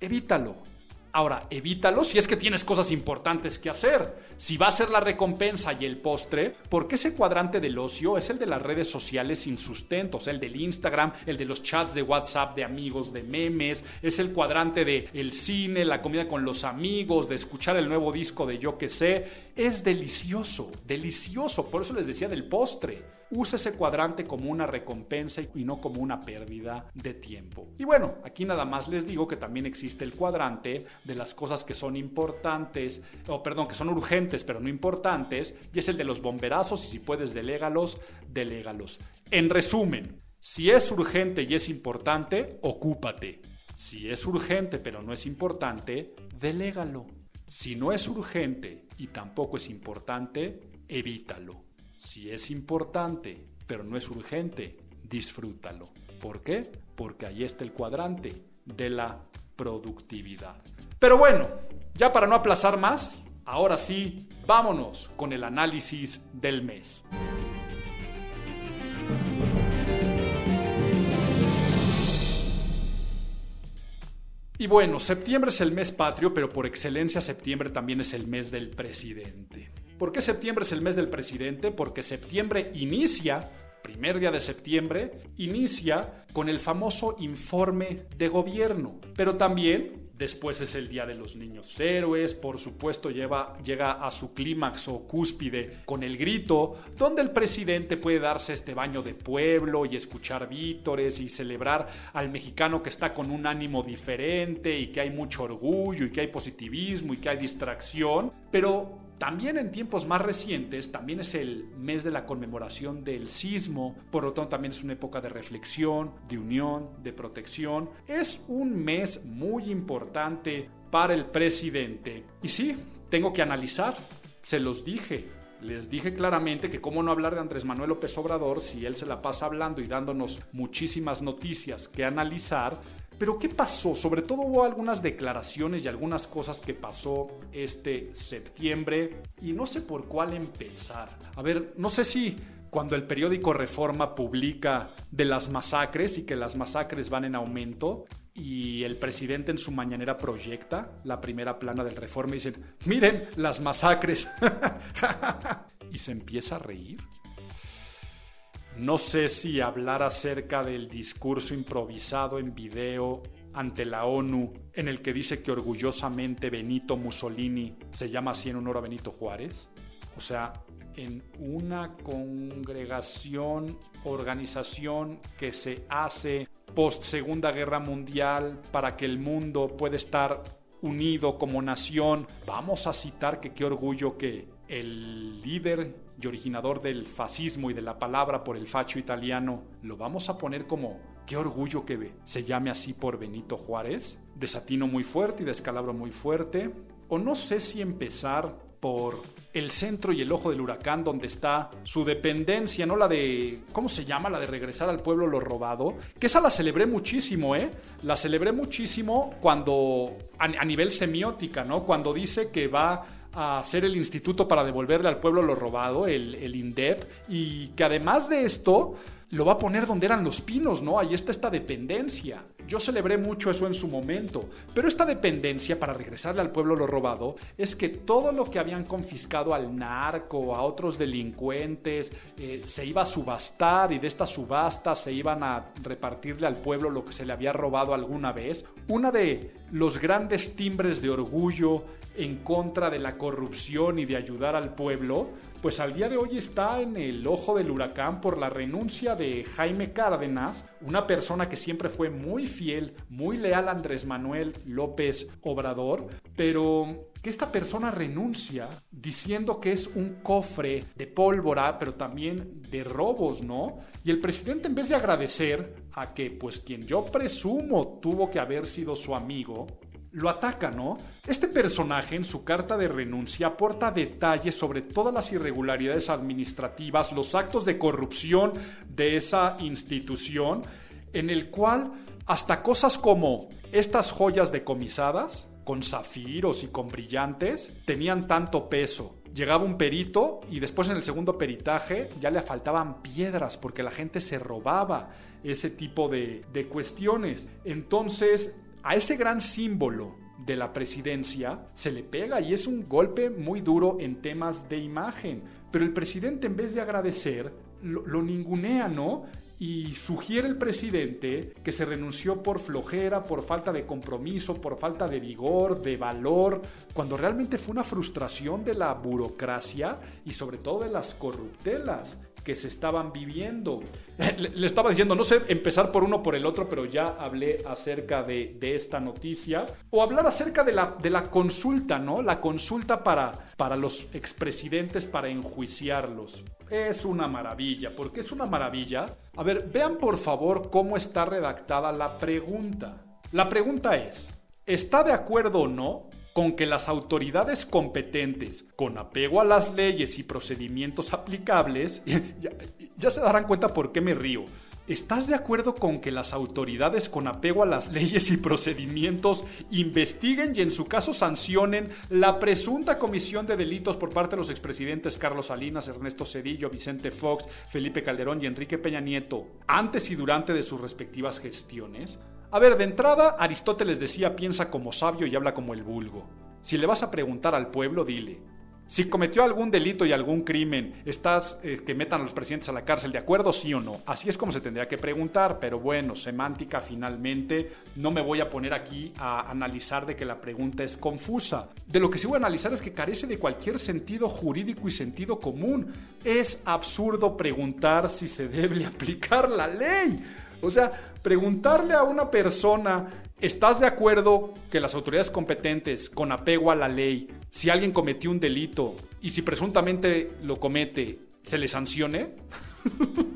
Evítalo. Ahora, evítalo si es que tienes cosas importantes que hacer. Si va a ser la recompensa y el postre, porque ese cuadrante del ocio es el de las redes sociales sin sustento, el del Instagram, el de los chats de WhatsApp de amigos, de memes, es el cuadrante de el cine, la comida con los amigos, de escuchar el nuevo disco de yo que sé. Es delicioso, delicioso. Por eso les decía del postre. Use ese cuadrante como una recompensa y no como una pérdida de tiempo. Y bueno, aquí nada más les digo que también existe el cuadrante de las cosas que son importantes, o perdón, que son urgentes pero no importantes, y es el de los bomberazos y si puedes delégalos, delégalos. En resumen, si es urgente y es importante, ocúpate. Si es urgente pero no es importante, delégalo. Si no es urgente y tampoco es importante, evítalo. Si es importante pero no es urgente, disfrútalo. ¿Por qué? Porque ahí está el cuadrante de la productividad. Pero bueno, ya para no aplazar más, ahora sí, vámonos con el análisis del mes. Y bueno, septiembre es el mes patrio, pero por excelencia septiembre también es el mes del presidente. ¿Por qué septiembre es el mes del presidente? Porque septiembre inicia, primer día de septiembre, inicia con el famoso informe de gobierno, pero también Después es el Día de los Niños Héroes, por supuesto lleva, llega a su clímax o cúspide con el grito, donde el presidente puede darse este baño de pueblo y escuchar vítores y celebrar al mexicano que está con un ánimo diferente y que hay mucho orgullo y que hay positivismo y que hay distracción, pero también en tiempos más recientes, también es el mes de la conmemoración del sismo, por lo tanto también es una época de reflexión, de unión, de protección. Es un mes muy importante para el presidente. Y sí, tengo que analizar, se los dije, les dije claramente que cómo no hablar de Andrés Manuel López Obrador si él se la pasa hablando y dándonos muchísimas noticias que analizar, pero ¿qué pasó? Sobre todo hubo algunas declaraciones y algunas cosas que pasó este septiembre y no sé por cuál empezar. A ver, no sé si cuando el periódico Reforma publica de las masacres y que las masacres van en aumento y el presidente en su mañanera proyecta la primera plana del Reforma y dicen, miren las masacres. y se empieza a reír. No sé si hablar acerca del discurso improvisado en video ante la ONU en el que dice que orgullosamente Benito Mussolini se llama así en honor a Benito Juárez. O sea, en una congregación, organización que se hace post Segunda Guerra Mundial para que el mundo pueda estar unido como nación. Vamos a citar que qué orgullo que el líder y originador del fascismo y de la palabra por el facho italiano, lo vamos a poner como qué orgullo que ve. Se llame así por Benito Juárez, desatino muy fuerte y descalabro muy fuerte. O no sé si empezar por el centro y el ojo del huracán donde está su dependencia, no la de, ¿cómo se llama? La de regresar al pueblo lo robado, que esa la celebré muchísimo, ¿eh? La celebré muchísimo cuando, a, a nivel semiótica, ¿no? Cuando dice que va a hacer el instituto para devolverle al pueblo lo robado, el, el INDEP, y que además de esto lo va a poner donde eran los pinos, ¿no? Ahí está esta dependencia. Yo celebré mucho eso en su momento, pero esta dependencia para regresarle al pueblo lo robado es que todo lo que habían confiscado al narco, a otros delincuentes, eh, se iba a subastar y de esta subasta se iban a repartirle al pueblo lo que se le había robado alguna vez. Una de los grandes timbres de orgullo en contra de la corrupción y de ayudar al pueblo, pues al día de hoy está en el ojo del huracán por la renuncia de Jaime Cárdenas, una persona que siempre fue muy fiel, muy leal a Andrés Manuel López Obrador, pero que esta persona renuncia diciendo que es un cofre de pólvora, pero también de robos, ¿no? Y el presidente en vez de agradecer a que pues quien yo presumo tuvo que haber sido su amigo, lo ataca, ¿no? Este personaje en su carta de renuncia aporta detalles sobre todas las irregularidades administrativas, los actos de corrupción de esa institución, en el cual hasta cosas como estas joyas decomisadas, con zafiros y con brillantes, tenían tanto peso. Llegaba un perito y después en el segundo peritaje ya le faltaban piedras porque la gente se robaba ese tipo de, de cuestiones. Entonces a ese gran símbolo de la presidencia se le pega y es un golpe muy duro en temas de imagen. Pero el presidente en vez de agradecer, lo, ningunea, ¿no? Y sugiere el presidente que se renunció por flojera, por falta de compromiso, por falta de vigor, de valor, cuando realmente fue una frustración de la burocracia y sobre todo de las corruptelas que se estaban viviendo. Le, estaba diciendo, no sé empezar por uno por el otro, pero ya hablé acerca de, esta noticia. O hablar acerca de la, de la consulta, ¿no? La consulta para, para los expresidentes para enjuiciarlos. Es una maravilla. ¿Por qué es una maravilla? A ver, vean por favor cómo está redactada la pregunta. La pregunta es, ¿está de acuerdo o no con que las autoridades competentes, con apego a las leyes y procedimientos aplicables, ya, se darán cuenta por qué me río. ¿Estás de acuerdo con que las autoridades con apego a las leyes y procedimientos investiguen y en su caso sancionen la presunta comisión de delitos por parte de los expresidentes Carlos Salinas, Ernesto Cedillo, Vicente Fox, Felipe Calderón y Enrique Peña Nieto antes y durante de sus respectivas gestiones? A ver, de entrada, Aristóteles decía piensa como sabio y habla como el vulgo. Si le vas a preguntar al pueblo, dile. Si cometió algún delito y algún crimen, ¿estás eh, que metan a los presidentes a la cárcel de acuerdo, sí o no? Así es como se tendría que preguntar, pero bueno, semántica finalmente, no me voy a poner aquí a analizar de que la pregunta es confusa. De lo que sí voy a analizar es que carece de cualquier sentido jurídico y sentido común. Es absurdo preguntar si se debe aplicar la ley. O sea, preguntarle a una persona, ¿estás de acuerdo que las autoridades competentes, con apego a la ley, si alguien cometió un delito y si presuntamente lo comete, se le sancione?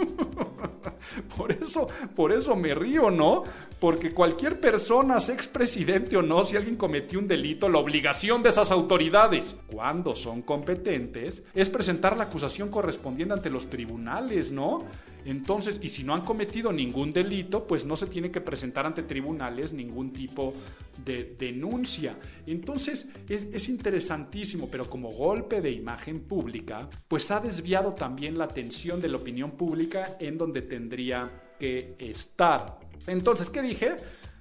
Por eso, por eso me río, ¿no? Porque cualquier persona, sea expresidente o no, si alguien cometió un delito, la obligación de esas autoridades, cuando son competentes, es presentar la acusación correspondiente ante los tribunales, ¿no? Entonces, y si no han cometido ningún delito, pues no se tiene que presentar ante tribunales ningún tipo de denuncia. Entonces, es, es, interesantísimo, pero como golpe de imagen pública, pues ha desviado también la atención de la opinión pública en donde tendría que estar. Entonces, ¿qué dije?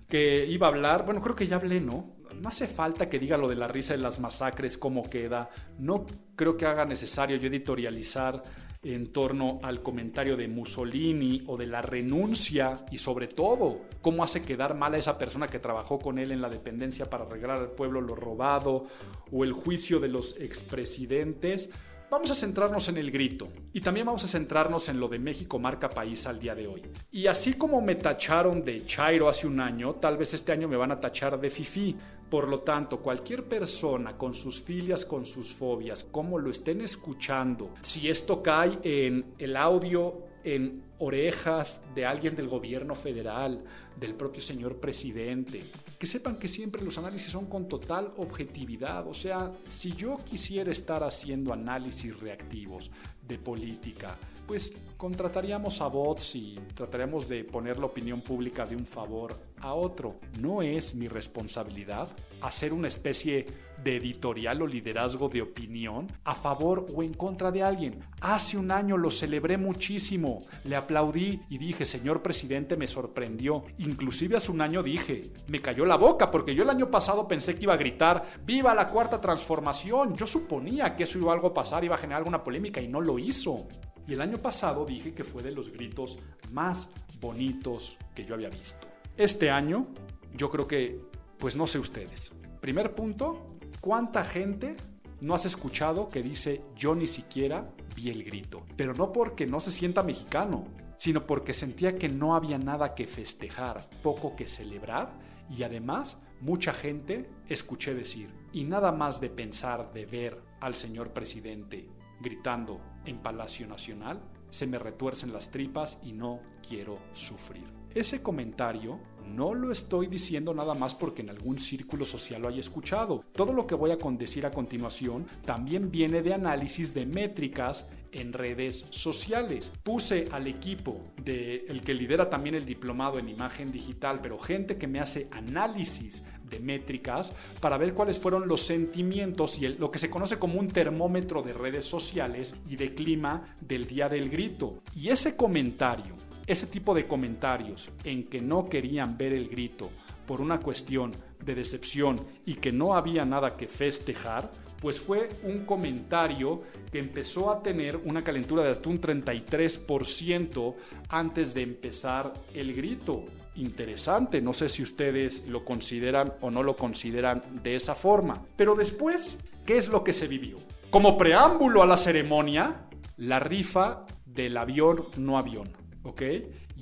Que iba a hablar, bueno, creo que ya hablé, ¿no? No hace falta que diga lo de la risa de las masacres, cómo queda. No creo que haga necesario yo editorializar en torno al comentario de Mussolini o de la renuncia y sobre todo cómo hace quedar mal a esa persona que trabajó con él en la dependencia para arreglar al pueblo lo robado o el juicio de los expresidentes. Vamos a centrarnos en el grito y también vamos a centrarnos en lo de México marca país al día de hoy. Y así como me tacharon de Chairo hace un año, tal vez este año me van a tachar de Fifi. Por lo tanto, cualquier persona con sus filias, con sus fobias, como lo estén escuchando, si esto cae en el audio en orejas de alguien del gobierno federal, del propio señor presidente. Que sepan que siempre los análisis son con total objetividad. O sea, si yo quisiera estar haciendo análisis reactivos de política, pues contrataríamos a bots y trataríamos de poner la opinión pública de un favor a otro. No es mi responsabilidad hacer una especie de editorial o liderazgo de opinión a favor o en contra de alguien. Hace un año lo celebré muchísimo, le aplaudí y dije, señor presidente, me sorprendió. Inclusive hace un año dije, me cayó la boca porque yo el año pasado pensé que iba a gritar, viva la cuarta transformación. Yo suponía que eso iba a algo pasar, iba a generar alguna polémica y no lo hizo. Y el año pasado dije que fue de los gritos más bonitos que yo había visto. Este año, yo creo que, pues no sé ustedes. Primer punto, ¿cuánta gente no has escuchado que dice yo ni siquiera vi el grito? Pero no porque no se sienta mexicano, sino porque sentía que no había nada que festejar, poco que celebrar y además mucha gente escuché decir, y nada más de pensar de ver al señor presidente gritando en Palacio Nacional, se me retuercen las tripas y no quiero sufrir. Ese comentario no lo estoy diciendo nada más porque en algún círculo social lo haya escuchado. Todo lo que voy a decir a continuación también viene de análisis de métricas en redes sociales. Puse al equipo de el que lidera también el diplomado en imagen digital, pero gente que me hace análisis de métricas para ver cuáles fueron los sentimientos y lo que se conoce como un termómetro de redes sociales y de clima del día del grito. Y ese comentario, ese tipo de comentarios en que no querían ver el grito por una cuestión de decepción y que no había nada que festejar, pues fue un comentario que empezó a tener una calentura de hasta un 33% antes de empezar el grito. Interesante, no sé si ustedes lo consideran o no lo consideran de esa forma. Pero después, ¿qué es lo que se vivió? Como preámbulo a la ceremonia, la rifa del avión no avión, ¿ok?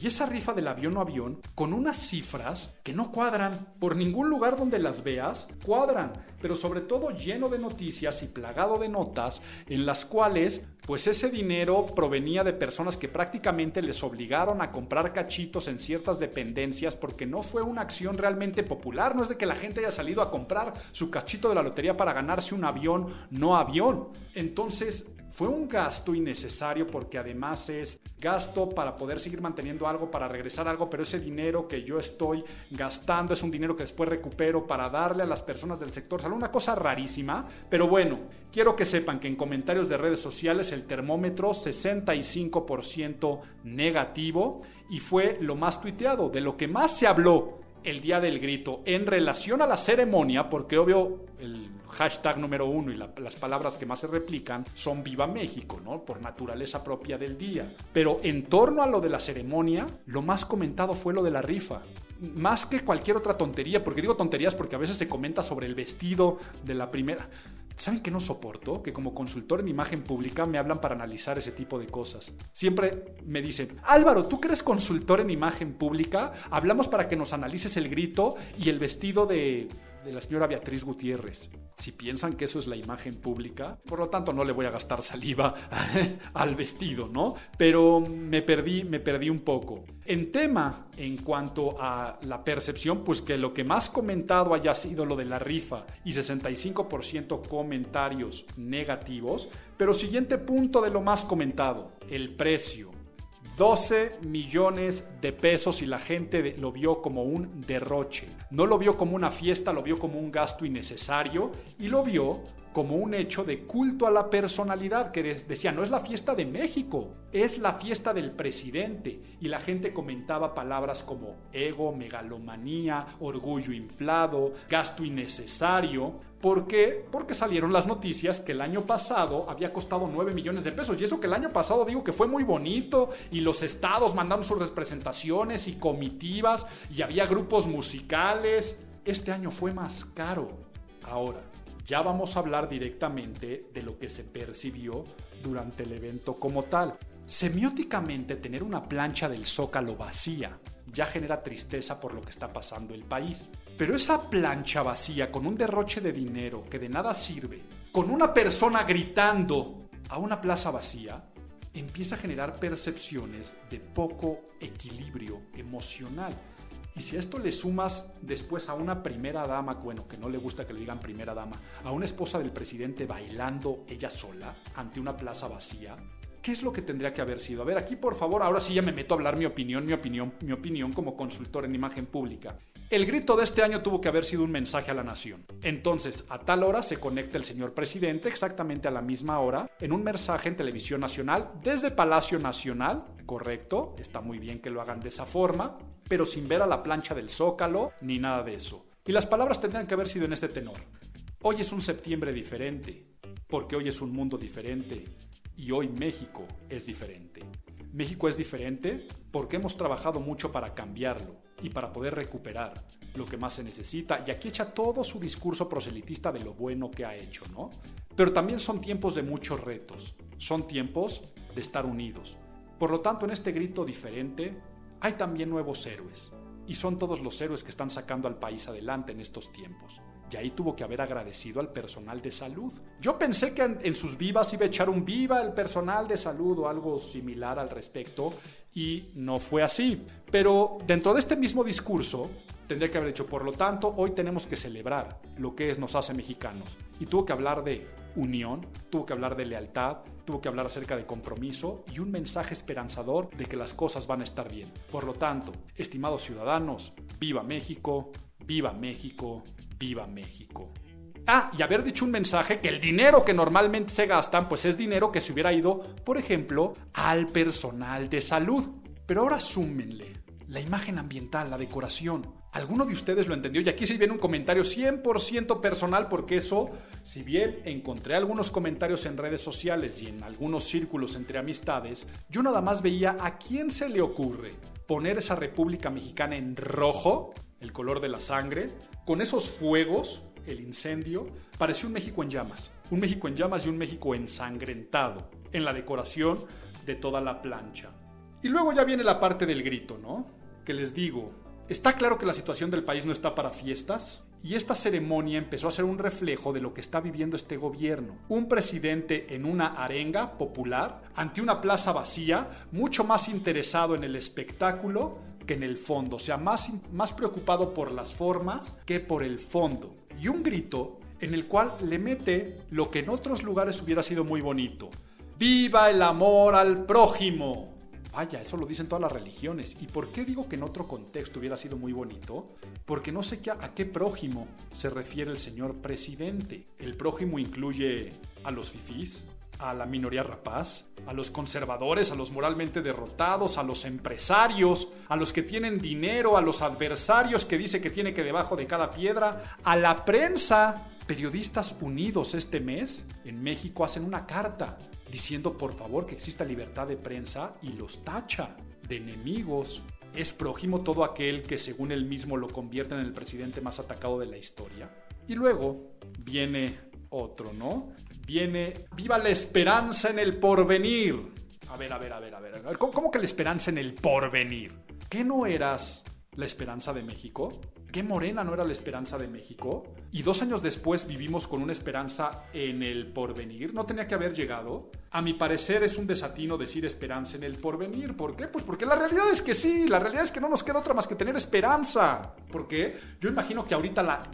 Y esa rifa del avión o avión, con unas cifras que no cuadran, por ningún lugar donde las veas, cuadran, pero sobre todo lleno de noticias y plagado de notas en las cuales pues ese dinero provenía de personas que prácticamente les obligaron a comprar cachitos en ciertas dependencias porque no fue una acción realmente popular, no es de que la gente haya salido a comprar su cachito de la lotería para ganarse un avión, no avión. Entonces, fue un gasto innecesario porque además es gasto para poder seguir manteniendo algo, para regresar algo, pero ese dinero que yo estoy gastando es un dinero que después recupero para darle a las personas del sector salud. Una cosa rarísima, pero bueno, quiero que sepan que en comentarios de redes sociales el termómetro 65% negativo y fue lo más tuiteado, de lo que más se habló el día del grito en relación a la ceremonia, porque obvio el hashtag número uno y las palabras que más se replican son Viva México, ¿no? Por naturaleza propia del día. Pero en torno a lo de la ceremonia, lo más comentado fue lo de la rifa. Más que cualquier otra tontería, porque digo tonterías porque a veces se comenta sobre el vestido de la primera. ¿Saben qué no soporto? Que como consultor en imagen pública me hablan para analizar ese tipo de cosas. Siempre me dicen, Álvaro, ¿tú que eres consultor en imagen pública? Hablamos para que nos analices el grito y el vestido de de la señora Beatriz Gutiérrez. Si piensan que eso es la imagen pública, por lo tanto no le voy a gastar saliva al vestido, ¿no? Pero me perdí, me perdí un poco. En tema, en cuanto a la percepción, pues que lo que más comentado haya sido lo de la rifa y 65% comentarios negativos, pero siguiente punto de lo más comentado, el precio. 12 millones de pesos y la gente lo vio como un derroche. No lo vio como una fiesta, lo vio como un gasto innecesario y lo vio como un hecho de culto a la personalidad, que decía, no es la fiesta de México, es la fiesta del presidente. Y la gente comentaba palabras como ego, megalomanía, orgullo inflado, gasto innecesario. ¿Por qué? Porque salieron las noticias que el año pasado había costado 9 millones de pesos. Y eso que el año pasado digo que fue muy bonito y los estados mandaron sus representaciones y comitivas y había grupos musicales. Este año fue más caro. Ahora, ya vamos a hablar directamente de lo que se percibió durante el evento como tal. Semióticamente, tener una plancha del zócalo vacía ya genera tristeza por lo que está pasando el país. Pero esa plancha vacía con un derroche de dinero que de nada sirve, con una persona gritando a una plaza vacía, empieza a generar percepciones de poco equilibrio emocional. Y si esto le sumas después a una primera dama, bueno, que no le gusta que le digan primera dama, a una esposa del presidente bailando ella sola ante una plaza vacía, ¿qué es lo que tendría que haber sido? A ver, aquí por favor, ahora sí ya me meto a hablar mi opinión, mi opinión, mi opinión como consultor en imagen pública. El grito de este año tuvo que haber sido un mensaje a la nación. Entonces, a tal hora se conecta el señor presidente, exactamente a la misma hora, en un mensaje en televisión nacional desde Palacio Nacional, correcto, está muy bien que lo hagan de esa forma, pero sin ver a la plancha del zócalo ni nada de eso. Y las palabras tendrían que haber sido en este tenor. Hoy es un septiembre diferente, porque hoy es un mundo diferente, y hoy México es diferente. México es diferente porque hemos trabajado mucho para cambiarlo y para poder recuperar lo que más se necesita. Y aquí echa todo su discurso proselitista de lo bueno que ha hecho, ¿no? Pero también son tiempos de muchos retos, son tiempos de estar unidos. Por lo tanto, en este grito diferente hay también nuevos héroes. Y son todos los héroes que están sacando al país adelante en estos tiempos y ahí tuvo que haber agradecido al personal de salud. Yo pensé que en, sus vivas iba a echar un viva el personal de salud o algo similar al respecto y no fue así. Pero dentro de este mismo discurso tendría que haber dicho, por lo tanto, hoy tenemos que celebrar lo que es, nos hace mexicanos. Y tuvo que hablar de unión, tuvo que hablar de lealtad, tuvo que hablar acerca de compromiso y un mensaje esperanzador de que las cosas van a estar bien. Por lo tanto, estimados ciudadanos, viva México, viva México, Viva México. Ah, y haber dicho un mensaje que el dinero que normalmente se gastan, pues es dinero que se hubiera ido, por ejemplo, al personal de salud. Pero ahora súmenle la imagen ambiental, la decoración. ¿Alguno de ustedes lo entendió? Y aquí sí viene un comentario 100% personal porque eso, si bien encontré algunos comentarios en redes sociales y en algunos círculos entre amistades, yo nada más veía a quién se le ocurre poner esa República Mexicana en rojo el color de la sangre, con esos fuegos, el incendio, pareció un México en llamas. Un México en llamas y un México ensangrentado en la decoración de toda la plancha. Y luego ya viene la parte del grito, ¿no? Que les digo, está claro que la situación del país no está para fiestas, y esta ceremonia empezó a ser un reflejo de lo que está viviendo este gobierno. Un presidente en una arenga popular, ante una plaza vacía, mucho más interesado en el espectáculo que en el fondo, o sea, más, más preocupado por las formas que por el fondo. Y un grito en el cual le mete lo que en otros lugares hubiera sido muy bonito. ¡Viva el amor al prójimo! Vaya, eso lo dicen todas las religiones. ¿Y por qué digo que en otro contexto hubiera sido muy bonito? Porque no sé qué, a qué prójimo se refiere el señor presidente. El prójimo incluye a los fifís, a la minoría rapaz, a los conservadores, a los moralmente derrotados, a los empresarios, a los que tienen dinero, a los adversarios que dice que tiene que debajo de cada piedra, a la prensa. Periodistas unidos este mes en México hacen una carta diciendo por favor que exista libertad de prensa y los tacha de enemigos. Es prójimo todo aquel que según él mismo lo convierte en el presidente más atacado de la historia. Y luego viene otro, ¿no? Viene, viva la esperanza en el porvenir. A ver, a ver, a ver, a ver. ¿Cómo, cómo que la esperanza en el porvenir? ¿Qué no eras la esperanza de México? ¿Qué Morena no era la esperanza de México? Y dos años después vivimos con una esperanza en el porvenir. ¿No tenía que haber llegado? A mi parecer es un desatino decir esperanza en el porvenir. ¿Por qué? Pues porque la realidad es que sí, la realidad es que no nos queda otra más que tener esperanza. ¿Por qué? Yo imagino que ahorita la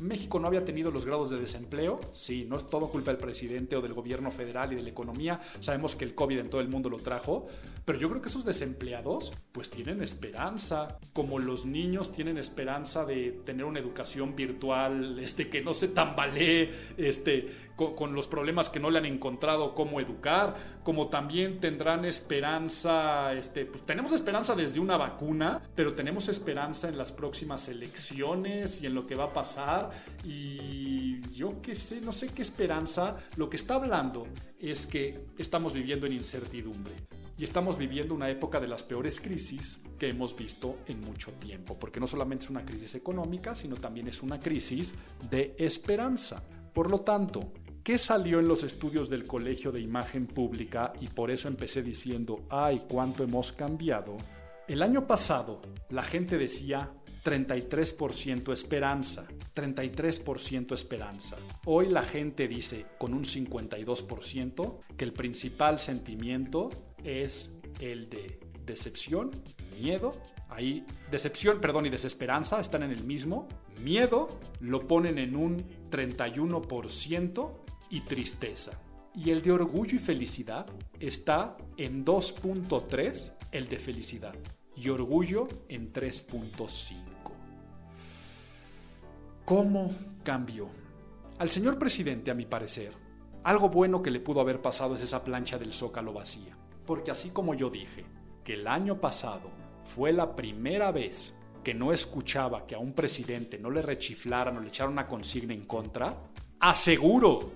México no había tenido los grados de desempleo. Sí, no es todo culpa del presidente o del gobierno federal y de la economía. Sabemos que el COVID en todo el mundo lo trajo. Pero yo creo que esos desempleados pues tienen esperanza. Como los niños tienen esperanza de tener una educación virtual este, que no se tambalee este, con, los problemas que no le han encontrado cómo educar, como también tendrán esperanza, este, pues tenemos esperanza desde una vacuna, pero tenemos esperanza en las próximas elecciones y en lo que va a pasar. Y yo qué sé, no sé qué esperanza, lo que está hablando es que estamos viviendo en incertidumbre y estamos viviendo una época de las peores crisis que hemos visto en mucho tiempo, porque no solamente es una crisis económica, sino también es una crisis de esperanza. Por lo tanto, ¿qué salió en los estudios del Colegio de Imagen Pública? Y por eso empecé diciendo, ay, cuánto hemos cambiado. El año pasado la gente decía 33% esperanza, 33% esperanza. Hoy la gente dice con un 52% que el principal sentimiento es el de decepción, miedo. Ahí, decepción, perdón, y desesperanza están en el mismo. Miedo lo ponen en un 31% y tristeza. Y el de orgullo y felicidad está en 2.3, el de felicidad. Y orgullo en 3.5. ¿Cómo cambió? Al señor presidente, a mi parecer, algo bueno que le pudo haber pasado es esa plancha del zócalo vacía. Porque así como yo dije que el año pasado fue la primera vez que no escuchaba que a un presidente no le rechiflaran o le echaran una consigna en contra, aseguro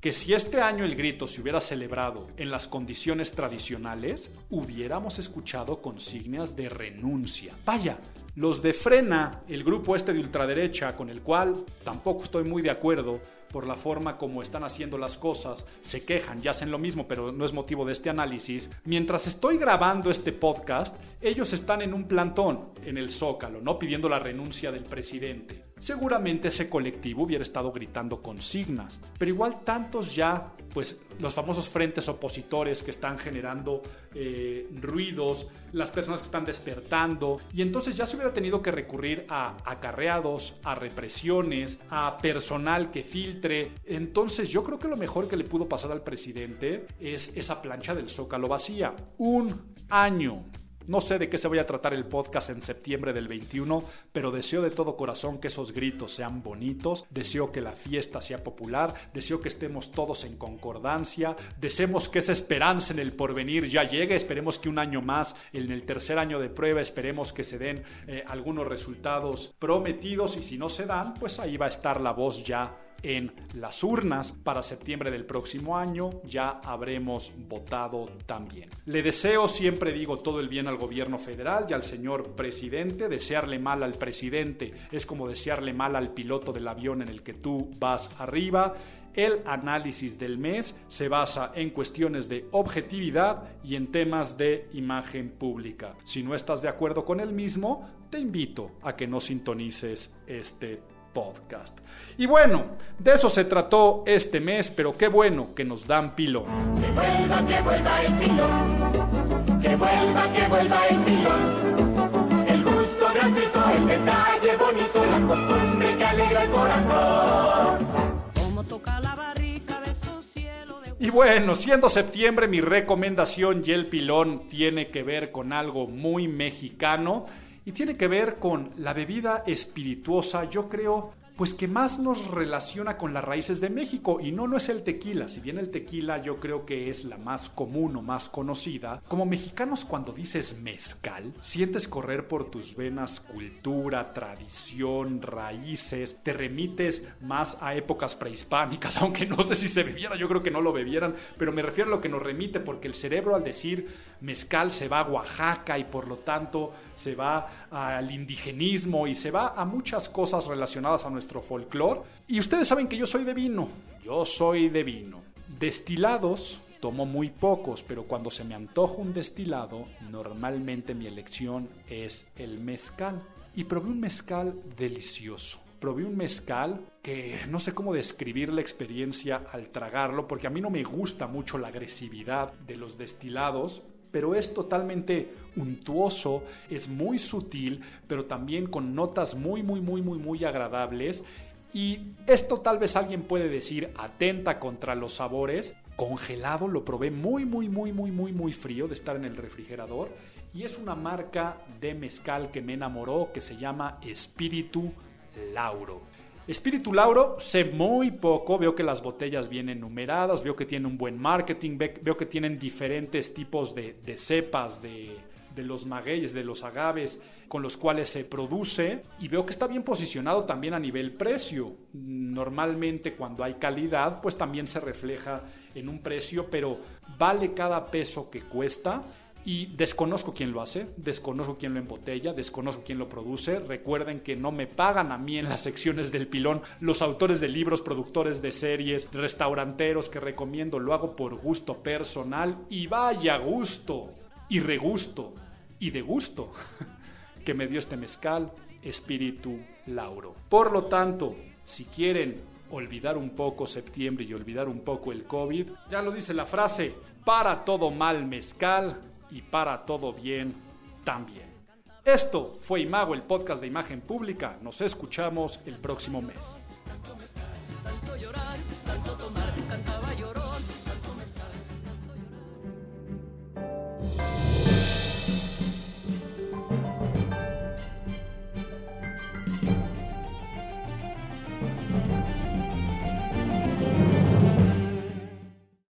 que si este año el grito se hubiera celebrado en las condiciones tradicionales, hubiéramos escuchado consignas de renuncia. Vaya, los de Frena, el grupo este de ultraderecha, con el cual tampoco estoy muy de acuerdo, por la forma como están haciendo las cosas, se quejan y hacen lo mismo, pero no es motivo de este análisis. Mientras estoy grabando este podcast, ellos están en un plantón en el Zócalo, ¿no? Pidiendo la renuncia del presidente. Seguramente ese colectivo hubiera estado gritando consignas, pero igual tantos ya, pues los famosos frentes opositores que están generando eh, ruidos, las personas que están despertando, y entonces ya se hubiera tenido que recurrir a acarreados, a represiones, a personal que filtre. Entonces yo creo que lo mejor que le pudo pasar al presidente es esa plancha del zócalo vacía. Un año no sé de qué se vaya a tratar el podcast en septiembre del 21, pero deseo de todo corazón que esos gritos sean bonitos, deseo que la fiesta sea popular, deseo que estemos todos en concordancia, deseemos que esa esperanza en el porvenir ya llegue, esperemos que un año más, en el tercer año de prueba, esperemos que se den eh, algunos resultados prometidos y si no se dan, pues ahí va a estar la voz ya en las urnas para septiembre del próximo año ya habremos votado también. Le deseo, siempre digo, todo el bien al gobierno federal y al señor presidente. Desearle mal al presidente es como desearle mal al piloto del avión en el que tú vas arriba. El análisis del mes se basa en cuestiones de objetividad y en temas de imagen pública. Si no estás de acuerdo con el mismo, te invito a que no sintonices este podcast. Y bueno, de eso se trató este mes, pero qué bueno que nos dan pilón. Que vuelva, que vuelva el pilón. Que vuelva, que vuelva el pilón. El gusto gratuito, el detalle bonito, la costumbre que alegra el corazón. Como toca la barrica de su cielo de Y bueno, siendo septiembre, mi recomendación y el pilón tiene que ver con algo muy mexicano y tiene que ver con la bebida espirituosa, yo creo, pues que más nos relaciona con las raíces de México. Y no no es el tequila, si bien el tequila yo creo que es la más común o más conocida, como mexicanos cuando dices mezcal, sientes correr por tus venas cultura, tradición, raíces, te remites más a épocas prehispánicas, aunque no sé si se bebiera, yo creo que no lo bebieran, pero me refiero a lo que nos remite porque el cerebro al decir mezcal se va a Oaxaca y por lo tanto se va al indigenismo y se va a muchas cosas relacionadas a nuestro folclore. Y ustedes saben que yo soy de vino, yo soy de vino. Destilados tomo muy pocos, pero cuando se me antoja un destilado, normalmente mi elección es el mezcal. Y probé un mezcal delicioso. Probé un mezcal que no sé cómo describir la experiencia al tragarlo, porque a mí no me gusta mucho la agresividad de los destilados, pero es totalmente untuoso, es muy sutil, pero también con notas muy, muy, muy, muy, muy agradables. Y esto tal vez alguien puede decir atenta contra los sabores. Congelado lo probé muy, muy, muy, muy, muy, muy frío de estar en el refrigerador. Y es una marca de mezcal que me enamoró que se llama Espíritu Lauro. Espíritu Lauro, sé muy poco, veo que las botellas vienen numeradas, veo que tienen un buen marketing, ve- veo que tienen diferentes tipos de, de cepas de, de los magueyes, de los agaves con los cuales se produce y veo que está bien posicionado también a nivel precio. Normalmente cuando hay calidad pues también se refleja en un precio, pero vale cada peso que cuesta y desconozco quién lo hace, desconozco quién lo embotella, desconozco quién lo produce. Recuerden que no me pagan a mí en las secciones del pilón los autores de libros, productores de series, restauranteros que recomiendo. Lo hago por gusto personal y vaya gusto y regusto y de gusto que me dio este mezcal, Espíritu Lauro. Por lo tanto, si quieren olvidar un poco septiembre y olvidar un poco el COVID, ya lo dice la frase, para todo mal mezcal y para todo bien también. Esto fue Imago, el podcast de imagen pública. Nos escuchamos el próximo mes.